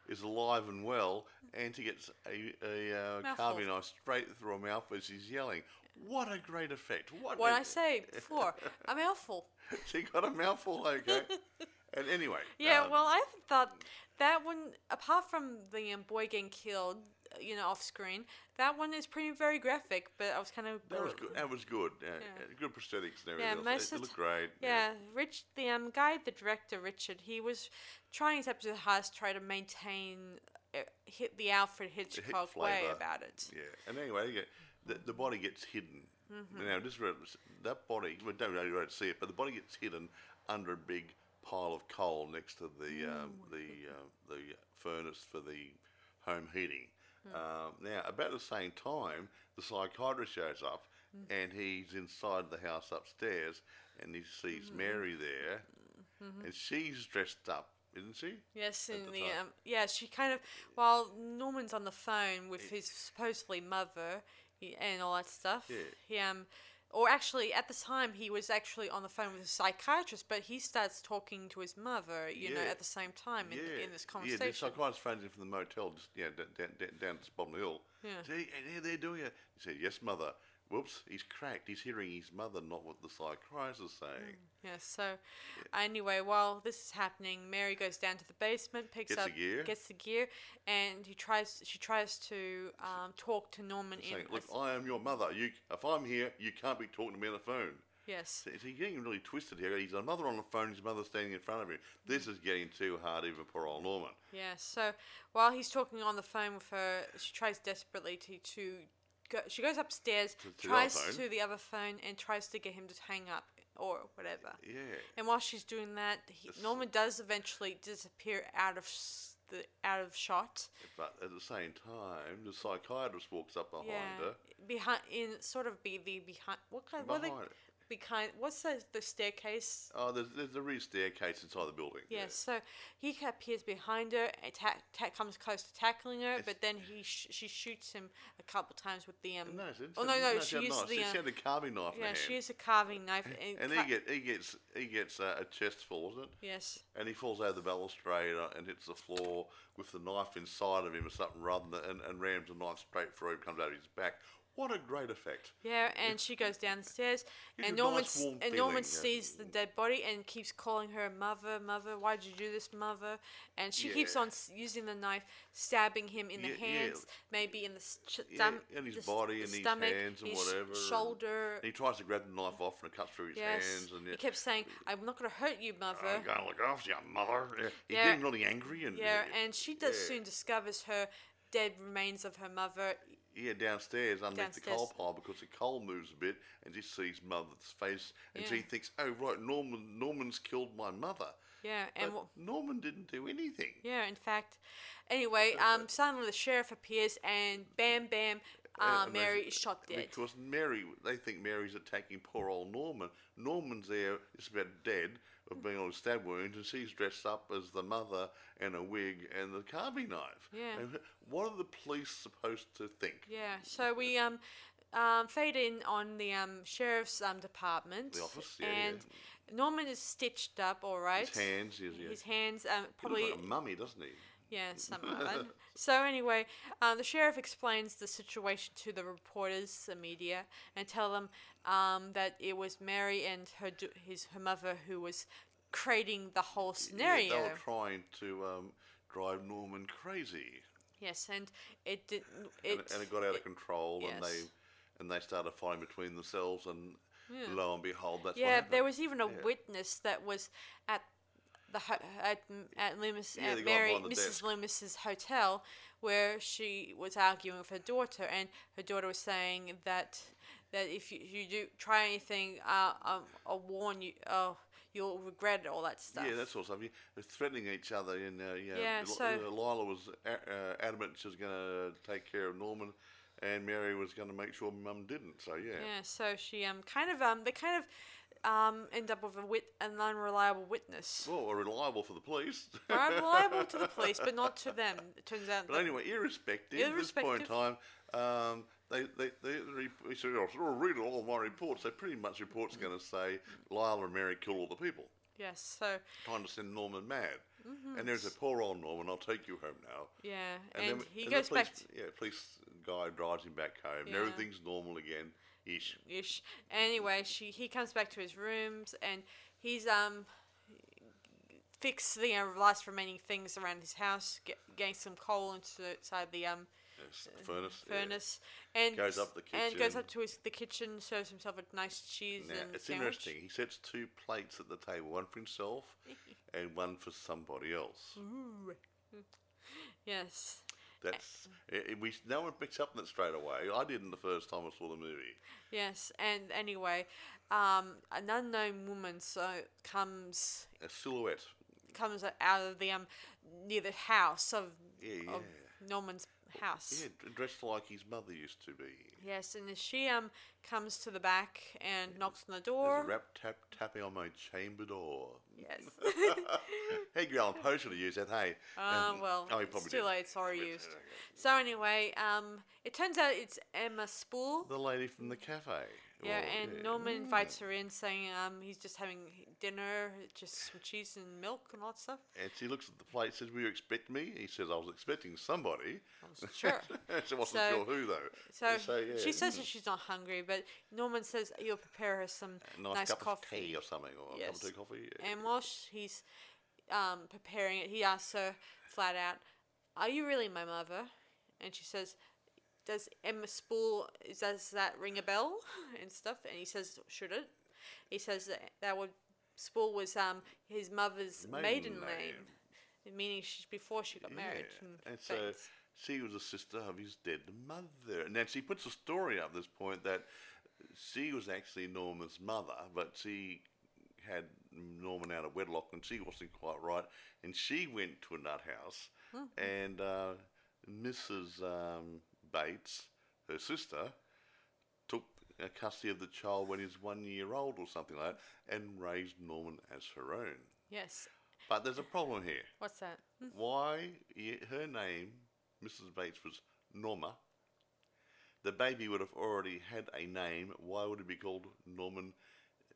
is alive and well, and she gets a, a uh, carving knife straight through her mouth as she's yelling. What a great effect! What What a- I say before, a mouthful. she got a mouthful, okay. and anyway, Yeah, um, well, I thought that one, apart from the um, boy getting killed, uh, you know, off screen, that one is pretty very graphic. But I was kind of that was good. That was good. Uh, Yeah. uh, Good prosthetics and everything. Yeah, most it, of it looked great. Yeah, Rich, the um guy, the director Richard, he was trying his absolute hardest to try to maintain uh, hit the Alfred Hitchcock way flavour. about it. Yeah, and anyway, the, the body gets hidden. Mm-hmm. Now, just that body, we don't really see it, but the body gets hidden under a big pile of coal next to the um, the uh, the furnace for the home heating. Hmm. Um, now, about the same time, the psychiatrist shows up, Hmm. and he's inside the house upstairs, and he sees Hmm. Mary there, Mm-hmm. and she's dressed up, isn't she? Yes, in the the, um, yeah, she kind of while Norman's on the phone with his supposedly mother he, and all that stuff. Yeah. He um, or actually at the time he was actually on the phone with a psychiatrist, but he starts talking to his mother, you know, at the same time in, in this Yeah, the conversation. psychiatrist phones in from the motel just yeah, down, down, down, down to Spotton Hill. Yeah. See, and here they're doing it. He said, Yes, mother. Whoops, he's cracked. He's hearing his mother, not what the psychiatrist is saying. Yeah, so anyway, while this is happening, Mary goes down to the basement, picks Gets up, the gear. gets the gear, and he tries. She tries to um, talk to Norman in. Saying, Look, I am your mother. You, If I'm here, you can't be talking to me on the phone. yes. He's getting really twisted here. He's a mother on the phone, his mother standing in front of him. This is getting too hard even for old Norman. Yeah. So while he's talking on the phone with her, she tries desperately to to. Go, she goes upstairs, To- to tries phone. to the other phone, and tries to get him to hang up or whatever. Yeah. And while she's doing that, he, Norman does eventually disappear out of the out of shot. But at the same time, the psychiatrist walks up behind yeah, her. behind in sort of be the behind what kind what are they Behind what's the the staircase? Oh, there's, there's a rear staircase inside the building. Yeah, so he appears behind her, ta- ta- comes close to tackling her, It's- but then he sh- she shoots him a couple times with the um. No, she didn't oh no, no, she she had a used the She, um, she had a carving knife yeah, she used a carving knife and, and he get he gets he gets uh, a chest full, isn't it? yes, And he falls over the balustrade uh, and hits the floor with the knife inside of him or something rather than and, and rams the knife straight through him, comes out of his back. What a great effect! yeah, and she goes downstairs, Gives and Norman nice and Norman feeling, yeah. sees the dead body and keeps calling her mother, mother. Why did you do this, mother? And she keeps on using the knife, stabbing him in the Yeah, yeah. hands, maybe in the s- ch- Yeah, stom- his the body the and his stomach, hands and his whatever, shoulder. And he tries to grab the knife off and it cuts through his Yes, hands. And he yeah, kept saying, "I'm not going to hurt you, mother." I'm gonna look after you, mother. Yeah, he's Yeah. getting really angry and Yeah, and she does yeah. soon discovers her dead remains of her mother. Yeah, downstairs underneath the coal Downstairs. pile because the coal moves a bit, and she sees mother's face, and she thinks, "Oh right, Norman, Norman's killed my mother." Yeah, and But Norman didn't do anything. yeah, in fact, anyway, um, suddenly the sheriff appears, and bam, bam, uh, and they- Mary is shot dead. Because Mary, they think Mary's attacking poor old Norman. Norman's there, is about dead of being on a stab wound, and she's dressed up as the mother and a wig and the carving knife. Yeah. And what are the police supposed to think? Yeah, so we um, um, fade in on the um, sheriff's um, department, The office, yeah, and Norman is stitched up, all right. His hands, is yeah. His hands, um, He probably looks like a mummy, doesn't he? Yeah, something like that. So anyway, um, the sheriff explains the situation to the reporters, the media, and tell them um, that it was Mary and her d- his her mother who was creating the whole scenario. Yeah, they were trying to um, drive Norman crazy, yes, and it did. and, It, and it got out of control, and they and they started fighting between themselves, and lo and behold, that's what Yeah, there was even a Yeah. witness that was at the ho- at at Loomis Yeah, at Mary Mrs. desk. Loomis's hotel where she was arguing with her daughter, and her daughter was saying that that if you, you do try anything, uh, um, I'll warn you. Oh, you'll regret all that stuff. Yeah, that sort of stuff. Yeah, they're threatening each other, and uh, you know, Yeah, so- Lila was a- uh, adamant she was going to take care of Norman, and Mary was going to make sure Mum didn't. So yeah, Yeah, so she um kind of um they kind of um end up with a wit an unreliable witness. well, we're reliable for the police. Unreliable to the police, but not to them. It turns out. But that- anyway, irrespective, at this point in time, um, they, they, they, they, he said, "Oh, I'll read all my reports. They pretty much reports going to say Lila and Mary killed all the people, yes. So trying to send Norman mad. Mm-hmm. And there's a poor old Norman, I'll take you home now. yeah, And, then, he and goes the police, back. To, yeah, police guy drives him back home, and Yeah. everything's normal again. Ish. ish. Anyway, she he comes back to his rooms and he's um fixed the uh, last remaining things around his house, get, getting some coal inside the um furnace. yeah. furnace, and Goes up the kitchen. and goes up to his the kitchen, serves himself a nice cheese Now, and it's sandwich. interesting. He sets two plates at the table, one for himself and one for somebody else. Ooh. Yes. That's it, it- we. No one picks up on it straight away. I didn't the first time I saw the movie. Yes, and anyway, um, an unknown woman so comes A silhouette. comes out of the um near the house of, Yeah, of Norman's house. Yeah, dressed like his mother used to be. Yes, and she um comes to the back and knocks on the door. rap tap tapping on my chamber door. Yes. Edgar Allan Poe should have used that. Hey. Uh, Um, well, oh, he it's probably too did. late. Sorry, used. So anyway, um, it turns out it's Emma Spool. The lady from the cafe. Yeah, Or- and yeah. Norman invites her in, saying um he's just having dinner, just some cheese and milk and all that stuff. And she looks at the plate, says, "Were you expecting me?" He says, "I was expecting somebody." I was sure. she wasn't So- sure who though. So, yeah, she says mm, that she's not hungry, but Norman says you'll prepare her some a nice, nice cup coffee. of tea or something, or a cup of tea coffee. Yeah. And while he's um, preparing it, he asks her flat out, "Are you really my mother?" And she says, "Does Emma Spool does that ring a bell and stuff?" And he says, "Should it?" He says that that would Spool was um his mother's maiden, Maiden name, meaning she before she got married. Yeah, in and so she was a sister of his dead mother. And then she puts a story up at this point that she was actually Norman's mother, but she had Norman out of wedlock and she wasn't quite right. And she went to a nut house, and uh, Mrs. Um, Bates, her sister, custody of the child when he's one year old or something like that, and raised Norman as her own. yes. But there's a problem here What's that? why her name, Mrs. Bates, was Norma. The baby would have already had a name. Why would it be called Norman?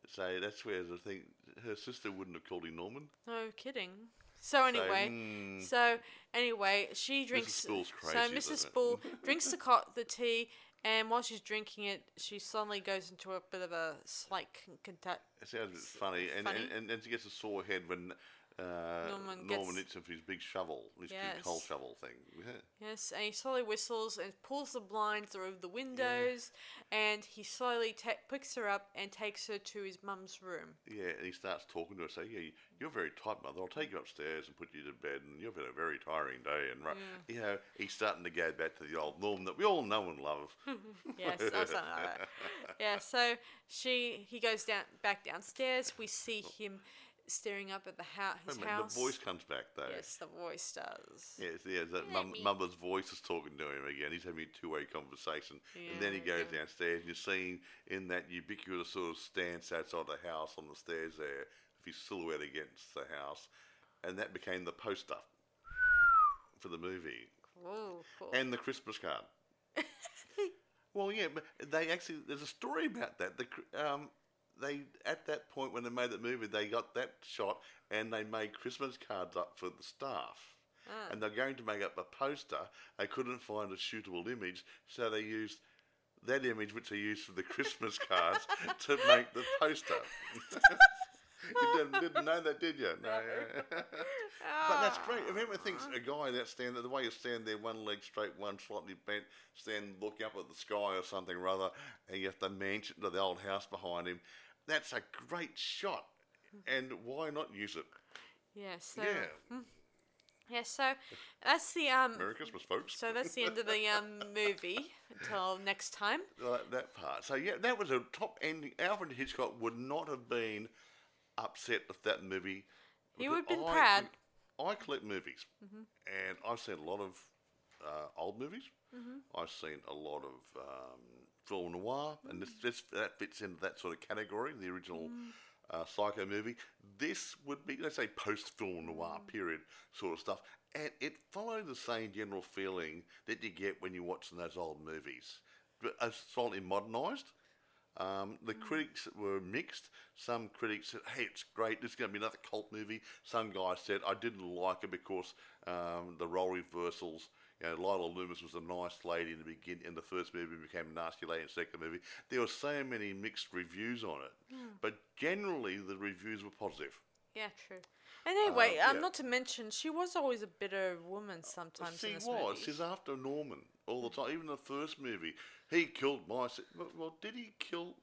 So that's where the thing. Her sister wouldn't have called him Norman. No kidding. So anyway, mm. so anyway, she drinks. Spool's so Mrs. Spool drinks the co- the tea, and while she's drinking it, she suddenly goes into a bit of a slight con- conta- It sounds a bit funny, and, funny. And, and and she gets a sore head when uh, Norman Norman, gets- for his big shovel, his big coal shovel thing. Yeah. Yes, and he slowly whistles and pulls the blinds over the windows, and he slowly ta- picks her up and takes her to his mum's room. Yeah, and he starts talking to her, saying, "Yeah, you're very tight, mother. I'll take you upstairs and put you to bed, and you've had a very tiring day." And ru- you know, he's starting to go back to the old norm that we all know and love. Yes, or something like that. Yeah, so she he goes down back downstairs. We see him staring up at the His house. the voice comes back though. Yes, the voice does. Yes, yes, that mum, mother's voice is talking to him again. He's having a two-way conversation, yeah, and then he goes yeah. downstairs. And you're seeing in that ubiquitous sort of stance outside the house on the stairs there, of his silhouette against the house, and that became the poster for the movie Cool, cool. and the Christmas card. well, yeah, but they actually there's a story about that. The um, they at that point when they made that movie, they got that shot and they made Christmas cards up for the staff. Ah. And they're going to make up a poster. They couldn't find a suitable image, so they used that image, which they used for the Christmas cards, to make the poster. you didn't, didn't know that, did you? No. yeah. But that's great. If anyone thinks a guy that stand the way you stand there, one leg straight, one slightly bent, stand looking up at the sky or something or other, and you have the mansion, the old house behind him, that's a great shot. And why not use it? yeah, so yeah. yeah, so that's the um. Merry Christmas, folks. So that's the end of the um movie. Until next time. Like that part. So yeah, that was a top ending. Alfred Hitchcock would not have been upset with that movie. He would've been I- proud. I collect movies, and I've seen a lot of uh, old movies. I've seen a lot of um, film noir, and this, this that fits into that sort of category, the original uh, Psycho movie. This would be, let's say, post-film noir period sort of stuff, and it followed the same general feeling that you get when you're watching those old movies, but uh, slightly modernised. Um, the critics were mixed. Some critics said, "Hey, it's great. This is going to be another cult movie." Some guy said, "I didn't like it because um, the role reversals." You know, Lila Loomis was a nice lady in the begin in the first movie, became a nasty lady in the second movie. There were so many mixed reviews on it, but generally the reviews were positive. Yeah, true. And anyway, Uh, um, yeah. not to mention, she was always a bitter woman sometimes she in this was. movie. She's after Norman all the time. Even the first movie, he killed my. Well, did he kill,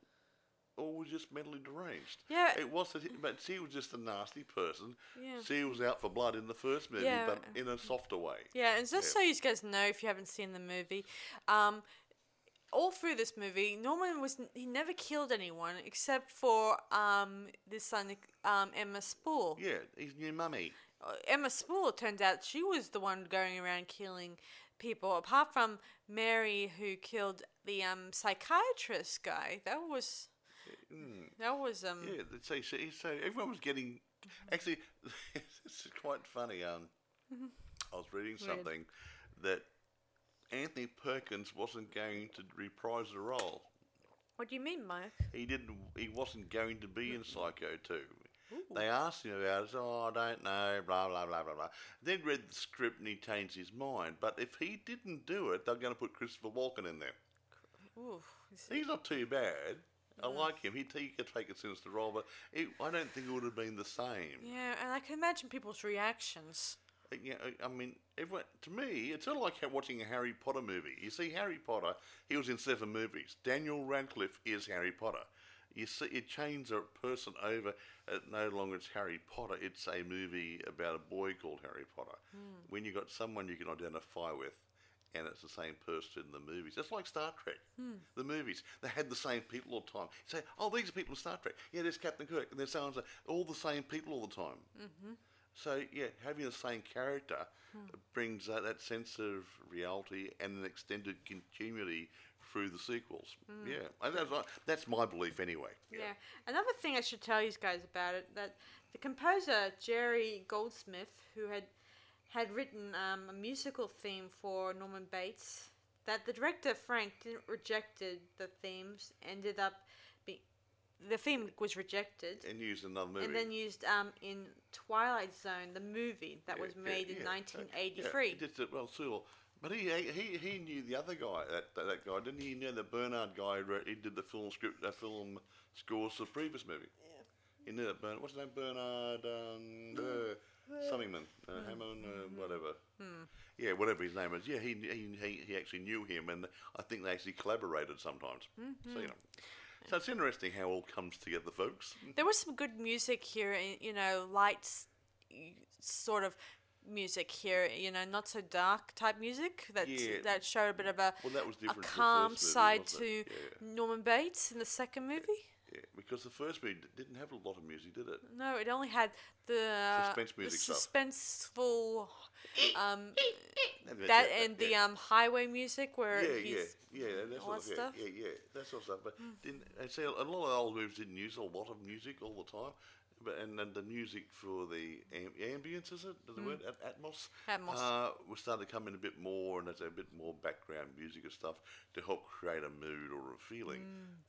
or was just mentally deranged? Yeah. it was. That he, but she was just a nasty person. Yeah. She was out for blood in the first movie, Yeah. but in a softer way. Yeah, and just Yeah. so you guys know, if you haven't seen the movie, um, all through this movie, Norman was he never killed anyone except for um this son um Emma Spool. Yeah, his new mummy. Uh, Emma Spool turned out she was the one going around killing people. Apart from Mary, who killed the um psychiatrist guy. That was that was um Yeah, so, so, so everyone was getting. Actually, it's quite funny. Um, I was reading something that Anthony Perkins wasn't going to reprise the role. What do you mean, Mike? he didn't he wasn't going to be in Psycho 2. They asked him about it, oh, I don't know, blah, blah, blah, blah, blah. Then read the script and he changed his mind. But if he didn't do it, they're going to put Christopher Walken in there. Ooh, is- He's not too bad. I like him. He, he could take a sinister role, but it, I don't think it would have been the same. yeah, and I can imagine people's reactions. Uh, Yeah, I- I mean, everyone, to me, it's sort of like watching a Harry Potter movie. You see, Harry Potter, he was in seven movies. Daniel Radcliffe is Harry Potter. You see, it changes a person over. Uh, no longer it's Harry Potter. It's a movie about a boy called Harry Potter. When you've got someone you can identify with, and it's the same person in the movies. It's like Star Trek. Hmm. The movies they had the same people all the time. You say, oh, these are people in Star Trek. Yeah, there's Captain Kirk, and there's so and so. All the same people all the time. Mm-hmm. So yeah, having the same character hmm. brings that, that sense of reality and an extended continuity through the sequels. Hmm. Yeah, and that's, uh, that's my belief anyway. Yeah. Another thing I should tell you guys about it that the composer Jerry Goldsmith, who had had written um, a musical theme for Norman Bates, that the director Frank didn't rejected the themes, ended up be the theme was rejected. And used another movie. And then used um, in Twilight Zone, the movie that Yeah, was yeah, made in yeah, 1983. Yeah, just, uh, well, Sewell. But he, he he knew the other guy, that, that, that guy, didn't he? He knew the Bernard guy. who wrote- He did the film script, the film scores for the previous movie. yeah. He knew that. Bernard, what's his name? Bernard um, uh, Summingman, uh, Hammond, uh, whatever. Yeah, whatever his name is. Yeah, he, he he he actually knew him, and I think they actually collaborated sometimes. So you know, so it's interesting how it all comes together, folks. There was some good music here, you know, lights y- sort of music here, you know, not so dark type music that Yeah. that showed a bit of a, Well, that was a different. to the calm movie, side to? Yeah. Norman Bates in the second movie. Yeah, because the first movie didn't have a lot of music, did it? No, it only had the Suspense the music stuff. suspenseful um And that yeah, and the um highway music where yeah, yeah, he's yeah, that all sort of, that yeah, stuff. yeah, yeah, that sort of stuff. But didn't I say a lot of old movies didn't use a lot of music all the time, but and then the music for the am- ambience is it the word At- atmos Atmos. uh, was starting to come in a bit more, and there's a bit more background music and stuff to help create a mood or a feeling,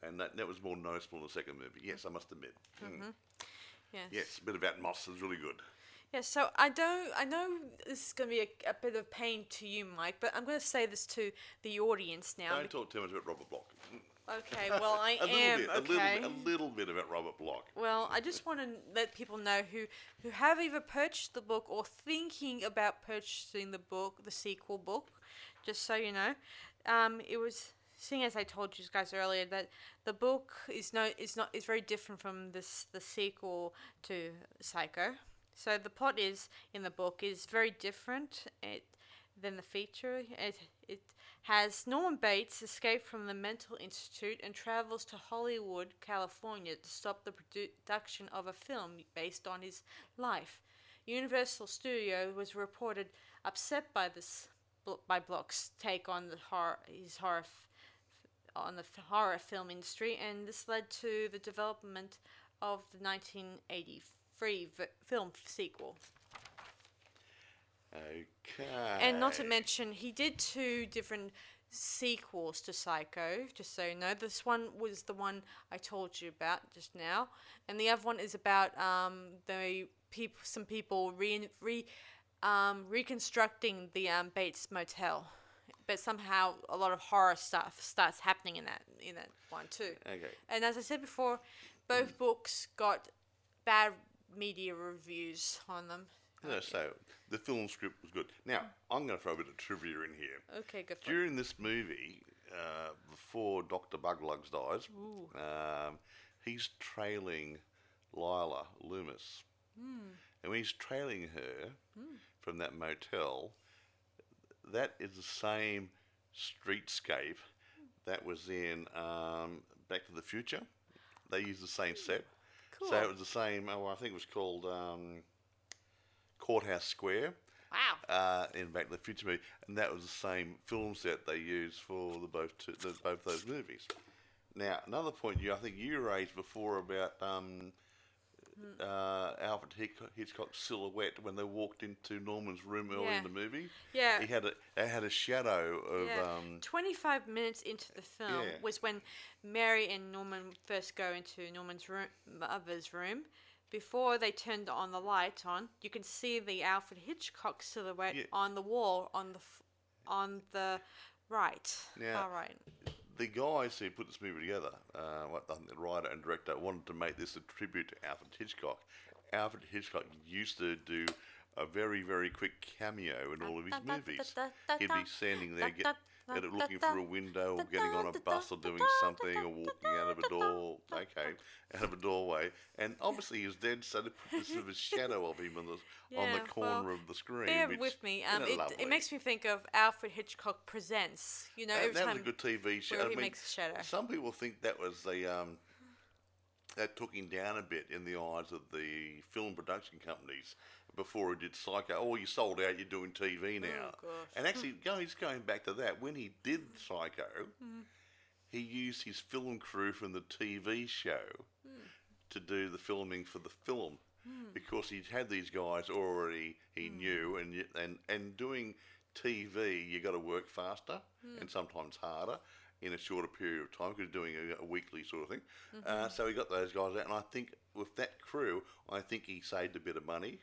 and that that was more noticeable in the second movie. Yes, I must admit. Mm. yes. Yes, a bit of atmos is really good. Yeah, so I don't. I know this is going to be a, a bit of pain to you, Mike, but I'm going to say this to the audience now. Don't talk too much about Robert Bloch. Okay, well I a little am. bit, okay. a little, bit, a little bit about Robert Bloch. Well, I just want to let people know who who have either purchased the book or thinking about purchasing the book, the sequel book. Just so you know, um, it was seeing as I told you guys earlier that the book is no is not is very different from this the sequel to Psycho. So the plot is in the book is very different. It than the feature. It it has Norman Bates escape from the mental institute and travels to Hollywood, California, to stop the production of a film based on his life. Universal Studio was reported upset by this by Bloch's take on the horror his horror on the horror film industry, and this led to the development of the 1983 v- film sequel. Okay. And not to mention, he did two different sequels to Psycho, just so you know. This one was the one I told you about just now, and the other one is about um, the people, some people re, re um, reconstructing the um, Bates Motel, but somehow a lot of horror stuff starts happening in that in that one too. Okay. And as I said before, both books got bad media reviews on them. No, so the film script was good. Now I'm going to throw a bit of trivia in here. Okay, good. For During this movie, uh, before Doctor Buglugs dies, um, he's trailing Lila Loomis, and when he's trailing her from that motel, that is the same streetscape that was in um, Back to the Future. They used the same set, so it was the same. Oh, I think it was called um, Courthouse Square Wow. uh, in Back to the Future movie, and that was the same film set they used for the both two, the, both those movies. Now, another point you I think you raised before about um, uh, Alfred Hitchcock, Hitchcock's silhouette when they walked into Norman's room early Yeah. in the movie. Yeah. he had a it had a shadow of Yeah. um, 25 minutes into the film Yeah. was when Mary and Norman first go into Norman's room, mother's room. Before they turned on the light on, you can see the Alfred Hitchcock silhouette Yeah. on the wall on the f- on the right. Yeah. All right. the guys who put this movie together, uh, what I think the writer and director wanted to make this a tribute to Alfred Hitchcock. Alfred Hitchcock used to do a very, very quick cameo in all of his movies. He'd be standing there, get, get looking through a window, or getting on a bus, or doing something, or walking out of a door. Okay, out of a doorway, and obviously he's dead, so they put this sort of a shadow of him on the on the corner well, of the screen. Bear which, with me. Um, it, it makes me think of Alfred Hitchcock Presents. You know, Uh, every that time was a good TV show. where I mean, makes a shadow. Some people think that was the um, that took him down a bit in the eyes of the film production companies before he did Psycho. Oh, you sold out. You're doing TV now. gosh. and actually, going just going back to that, when he did Psycho, Mm-hmm. he used his film crew from the TV show Hmm. to do the filming for the film. Because he'd had these guys already, he Hmm. knew, and and and doing TV, you got to work faster Hmm. and sometimes harder in a shorter period of time because you're doing a, a weekly sort of thing. Mm-hmm. Uh, so he got those guys out, and I think with that crew, I think he saved a bit of money.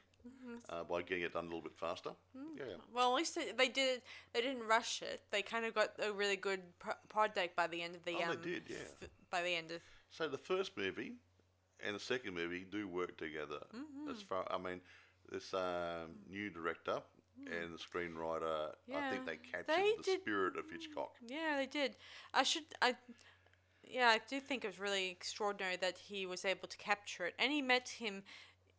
Uh, by getting it done a little bit faster. Hmm. Yeah. Well, at least they, they did. They didn't rush it. They kind of got a really good pro- project by the end of the. Oh, they um, did, yeah. f- by the end of. So the first movie and the second movie do work together. Mm-hmm. As far, I mean, this um, new director and the screenwriter, I think Mm. They captured they the did- spirit of Hitchcock. Yeah, they did. I should. I. Yeah, I do think it was really extraordinary that he was able to capture it, and he met him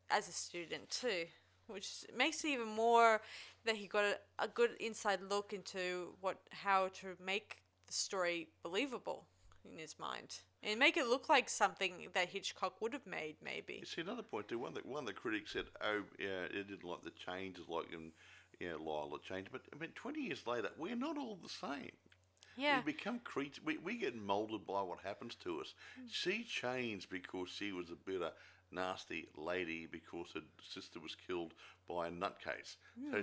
as a student too, which makes it even more that he got a, a good inside look into what how to make the story believable in his mind and make it look like something that Hitchcock would have made, maybe. You see another point too. One that one of the critics said, "Oh, yeah, it didn't like the changes, like in, you know, Lila changed." But I mean, twenty years later, we're not all the same. Yeah. We become creatures. We, we get moulded by what happens to us. Mm. She changed because she was a bitter, nasty lady because her sister was killed by a nutcase.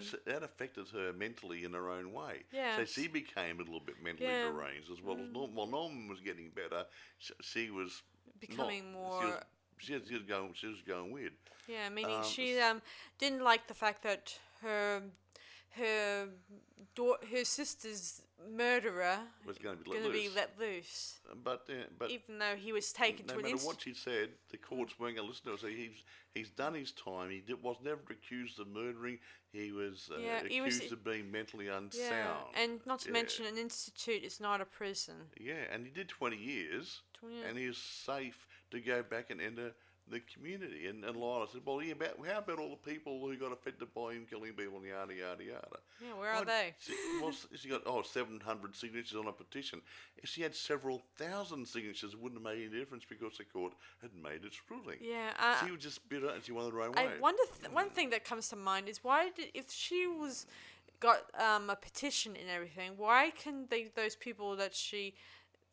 So that affected her mentally in her own way. So she became a little bit mentally Yeah. deranged as well as Norman. While Norman was getting better, sh- she was not. Becoming She was, more- she was, she was going. She was going weird. Yeah, meaning Um, she um didn't like the fact that her her dau- her sister's murderer Was going to be let gonna be loose. let loose, But uh, but even though he was taken no to an matter what she said, the courts weren't going to listen to her. So he's he's done his time. He did, was never accused of murdering. He was uh, Yeah, he was- accused of being mentally unsound. Yeah, and not to Yeah. mention an institute is not a prison. yeah, and he did twenty years, 20 and he was safe to go back and enter the community. And, and Lila said, well, yeah, about, how about all the people who got affected by him killing people and yada, yada, yada. Yeah, where are they? She, well, she got, oh, 700 signatures on a petition. If she had several thousand signatures, it wouldn't have made any difference because the court had made its ruling. Yeah, uh, she was just bitter and she wanted her own I way. wonder. Th- one thing that comes to mind is why did if she was got um, a petition and everything, why can they those people that she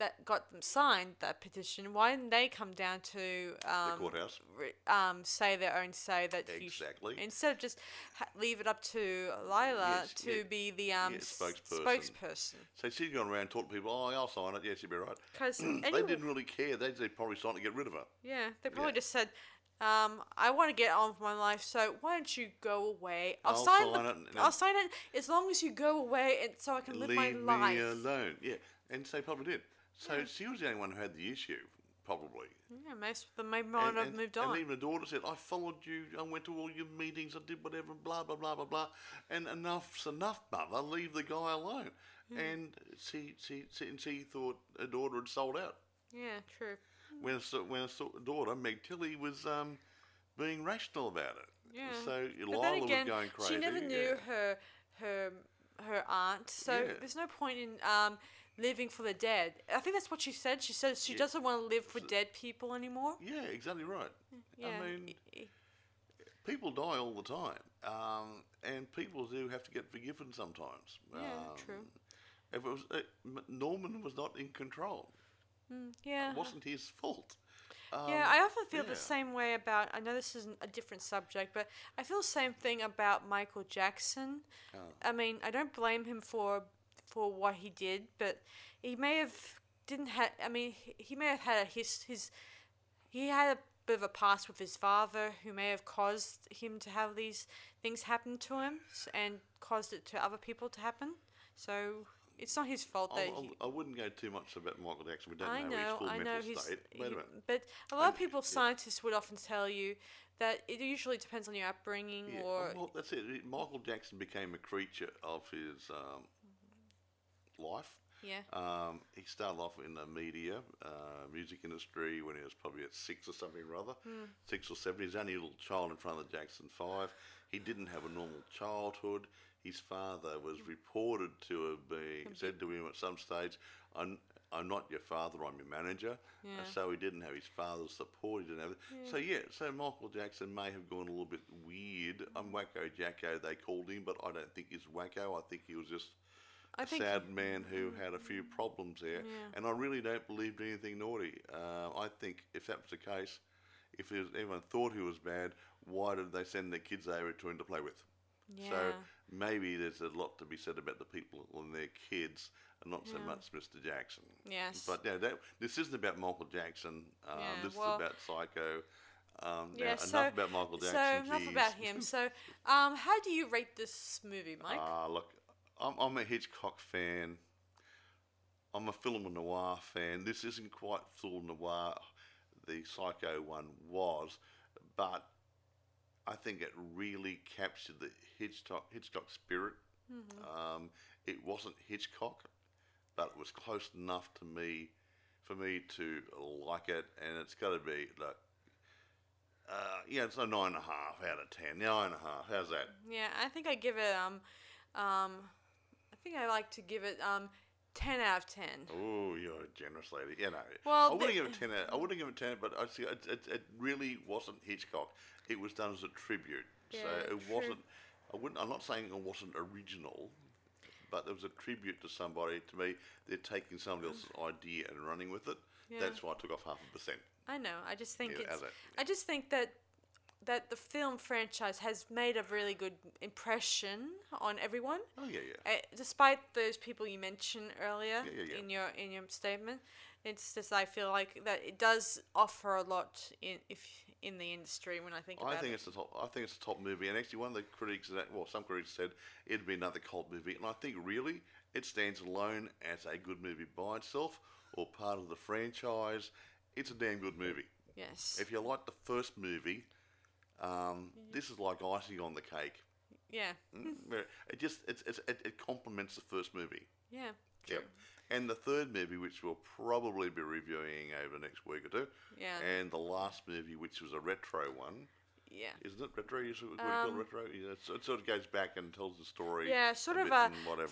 that got them signed that petition, why didn't they come down to um, the courthouse. re- um, say their own say that Exactly. instead of just ha- leave it up to Lila Yes, to yeah, be the um, yeah, spokesperson. spokesperson. So she'd gone around talking to people, oh, I'll sign it. Yes, you'd be right. Because they didn't really care. They, they probably signed to get rid of her. Yeah, they probably Yeah. just said, um, "I want to get on with my life, so why don't you go away? I'll, I'll sign, sign the, it I'll sign it as long as you go away, and so I can live Leave my me life." alone. Yeah, and so they probably did. So she was the only one who had the issue, probably. Yeah, most of them may and, have moved and even the daughter said, I followed you, I went to all your meetings, I did whatever, blah, blah, blah, blah, blah. And enough's enough, mother, leave the guy alone. And she, she, she, and she thought her daughter had sold out. yeah, true. When, her so- when her daughter, Meg Tilly, was um, being rational about it. Yeah. So Lila again, was going crazy. she never knew yeah. her her her aunt, so Yeah. there's no point in um, living for the dead. I think that's what she said. She said she Yeah. doesn't want to live for dead people anymore. Yeah, exactly right. Yeah, I mean, people die all the time, um, and people do have to get forgiven sometimes. Yeah, um, true. If it was uh, Norman was not in control, yeah. it wasn't his fault. Um, Yeah, I often feel yeah. the same way about. I know this is a different subject, but I feel the same thing about Michael Jackson. Oh. I mean, I don't blame him for for what he did, but he may have didn't have. I mean, he, may have had a his his. He had a bit of a past with his father, who may have caused him to have these things happen to him, and caused it to other people to happen. So it's not his fault that. I, he, I, wouldn't go too much about Michael Jackson. We don't I know, know, his full I know. mental state. Wait a minute. but a lot of people, yeah. scientists would often tell you that it usually depends on your upbringing Yeah, or well, that's it. It- Michael Jackson became a creature of his um, life. yeah, Um, he started off in the media, uh, music industry when he was probably at six or something or other, Hmm. six or seven. He's only a little child in front of the Jackson Five. He didn't have a normal childhood. His father was reported to have been said to him at some stage, "I'm, I'm not your father. I'm your manager." Yeah. Uh, so he didn't have his father's support. He didn't have it. So yeah, so Michael Jackson may have gone a little bit weird. I'm Wacko Jacko, they called him, but I don't think he's wacko. I think he was just I a think sad man who had a few problems there, Yeah. and I really don't believe anything naughty. Uh, I think if that was the case, if was, everyone thought he was bad, why did they send their kids over to him to play with? yeah, So maybe there's a lot to be said about the people and their kids, and not so much Mr. Jackson. yes, But yeah, that, this isn't about Michael Jackson. Um, Yeah, this well- is about Psycho. Um, yeah. so enough about Michael Jackson. so Jackson. enough geez. about him. So, um, how do you rate this movie, Mike? Ah, look, I'm, I'm a Hitchcock fan. I'm a film noir fan. This isn't quite film noir. The Psycho one was, but I think it really captured the Hitchcock Hitchcock spirit. Um, it wasn't Hitchcock, but it was close enough to me for me to like it, and it's got to be like. Uh, yeah, it's a nine and a half out of ten. Nine and a half. How's that? yeah, I think I give it um, um, think I like to give it um, ten out of ten. Oh, you're a generous lady. You know, Well, I wouldn't the- give it ten. Out, I wouldn't give it ten, but I see it, it, it really wasn't Hitchcock. It was done as a tribute, so it true. wasn't. I wouldn't. I'm not saying it wasn't original, but there was a tribute to somebody. To me, they're taking somebody else's idea and running with it. Yeah. That's why I took off half a percent. I know. I just think Yeah, it's. I just think that that the film franchise has made a really good impression on everyone. Oh yeah, yeah. Uh, despite those people you mentioned earlier Yeah, yeah, yeah. in your in your statement, it's just I feel like that it does offer a lot in if in the industry when I think about I think it. it's the top. I think it's the top movie, and actually, one of the critics, that- well, some critics said it'd be another cult movie, and I think really it stands alone as a good movie by itself or part of the franchise. It's a damn good movie. yes. If you like the first movie, um, this is like icing on the cake. yeah. Mm, It just it's, it's, it, it complements the first movie. Yeah. Yep. And the third movie, which we'll probably be reviewing over the next week or two, Yeah. and the last movie, which was a retro one, Yeah. isn't it? Retro? You sort of, what do you call Um, retro? Yeah, it's- it sort of goes back and tells the story. Yeah, sort of a whatever, whatever.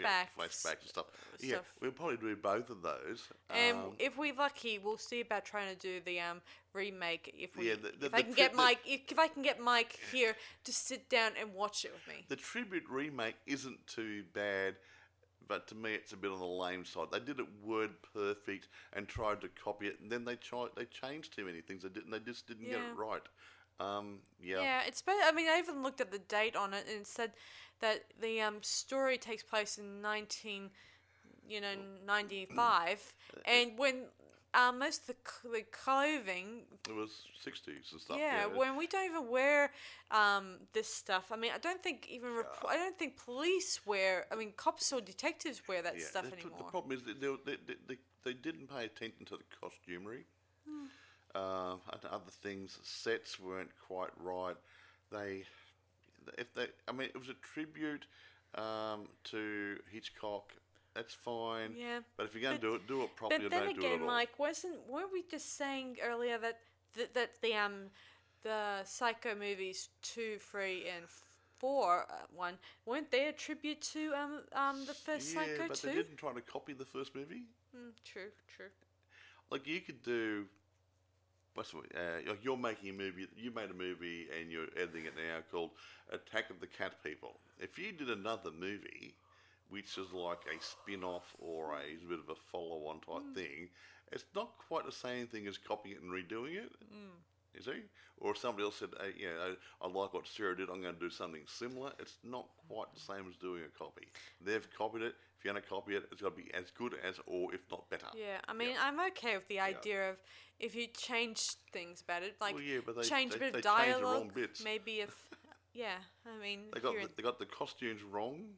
Yeah, flashbacks flashbacks and stuff. Yeah, we'll probably do both of those. And Um, if we're lucky, we'll see about trying to do the um remake. If we, Yeah, the- the- if I can get Mike, if, if I can get Mike here to sit down and watch it with me. the tribute remake isn't too bad, but to me it's a bit on the lame side. They did it word perfect and tried to copy it, and then they tried they changed too many things. They didn't. They just didn't get it right. Um, yeah. Yeah, it's better. I mean, I even looked at the date on it, and it said that the um story takes place in nineteen, you know, ninety five, and when um most of the, cl- the clothing It was sixties and stuff. Yeah, when we don't even wear um, this stuff. I mean, I don't think even rep- I don't think police wear. I mean, cops or detectives wear that Yeah, stuff the, anymore. The problem is they, they, they, they, they didn't pay attention to the costumery. Hmm. Uh, and other things, sets weren't quite right. They, if they, I mean, it was a tribute um, to Hitchcock. That's fine. Yeah, But if you're going to do it, do it properly. but then don't do it again, at all. Mike, wasn't weren't we just saying earlier that that, that the um the Psycho movies two, three, and four uh, one weren't they a tribute to um um the first yeah, Psycho but two? they didn't try to copy the first movie. Mm, true, true. Like you could do. What's the, uh, like you're making a movie. You made a movie and you're editing it now called Attack of the Cat People. If you did another movie, which is like a spin-off or a bit of a follow-on type Hmm. thing, it's not quite the same thing as copying it and redoing it. Hmm. You see, or if somebody else said, hey, "Yeah, I, I like what Sarah did. I'm going to do something similar." It's not quite the same as doing a copy. They've copied it. If you're going to copy it, it's got to be as good as, or if not better. Yeah, I mean, I'm okay with the idea of if you change things about it, like Well, yeah, but they- change they- a bit of change the wrong dialogue, maybe if, yeah, I mean, They got the, they got the costumes wrong.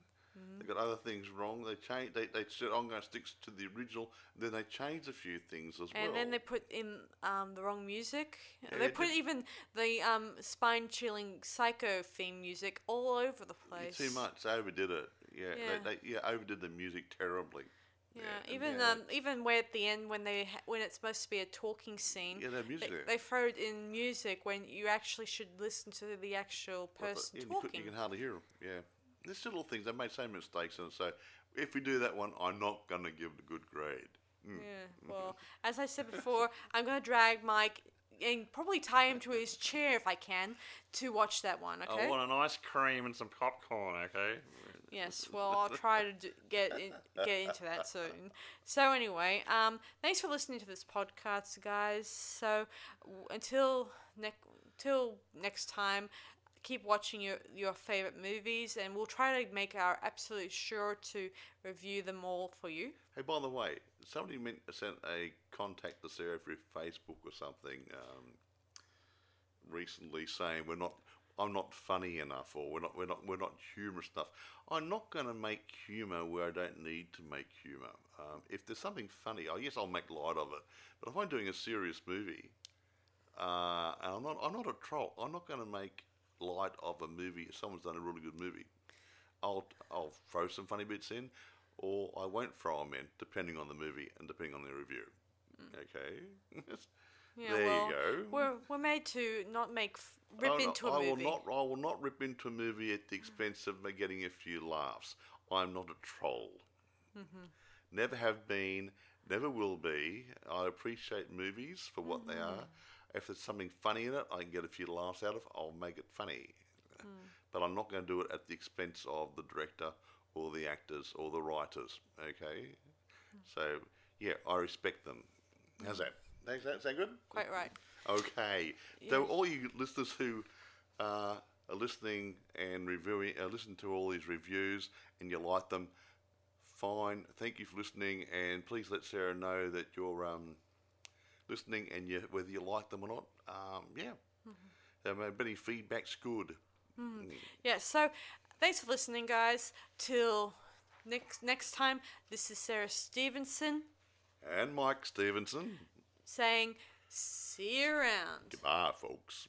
They got other things wrong. They changed. They, they said I'm going to stick to the original. Then they changed a few things as and well. And then they put in um, the wrong music. Yeah, they put even the um, spine-chilling psycho theme music all over the place. too much. They overdid it. Yeah, Yeah. They, they yeah overdid the music terribly. Yeah, and even yeah, um, even where at the end when they ha- when it's supposed to be a talking scene, Yeah, they music they, they throw it in music when you actually should listen to the actual the- person yeah, you, could, talking. you can hardly hear them. Yeah, there's little things. They made so many mistakes and. So if we do that one, I'm not going to give it a good grade. Mm. Yeah, well, as I said before, I'm going to drag Mike and probably tie him to his chair if I can to watch that one, okay? I want an ice cream and some popcorn, okay? Yes, well, I'll try to d- get in, get into that soon. So anyway, um, thanks for listening to this podcast, guys. So w- until next till next time, keep watching your your favorite movies, and we'll try to make our absolute sure to review them all for you. Hey, by the way, somebody meant sent a contact to Sarah through Facebook or something um, recently saying we're not. I'm not funny enough, or we're not. We're not. We're not humorous enough. I'm not going to make humor where I don't need to make humor. Um, if there's something funny, I guess I'll make light of it. But if I'm doing a serious movie, uh, I'm not. I'm not a troll. I'm not going to make light of a movie if someone's done a really good movie. I'll I'll throw some funny bits in, or I won't throw them in, depending on the movie and depending on the review. Okay. Yeah, There you go. We're we're made to not make f- rip will- into a I movie. will not. I will not rip into a movie at the expense of me getting a few laughs. I'm not a troll. Mm-hmm. Never have been. Never will be. I appreciate movies for what they Mm-hmm. are. If there's something funny in it, I can get a few laughs out of. I'll make it funny. Hmm. But I'm not going to do it at the expense of the director or the actors or the writers. Okay. Hmm. So yeah, I respect them. How's that? Does that sound good? Quite right. Okay. So all you listeners who uh, are listening and reviewing, uh, listen to all these reviews and you like them, fine. Thank you for listening, and please let Sarah know that you're um, listening and you whether you like them or not. Um, yeah. Mm-hmm. Um, any feedback's good. Yeah, so thanks for listening, guys. Till next next time, this is Sarah Stevenson And Mike Stevenson. saying, see you around. Goodbye, folks.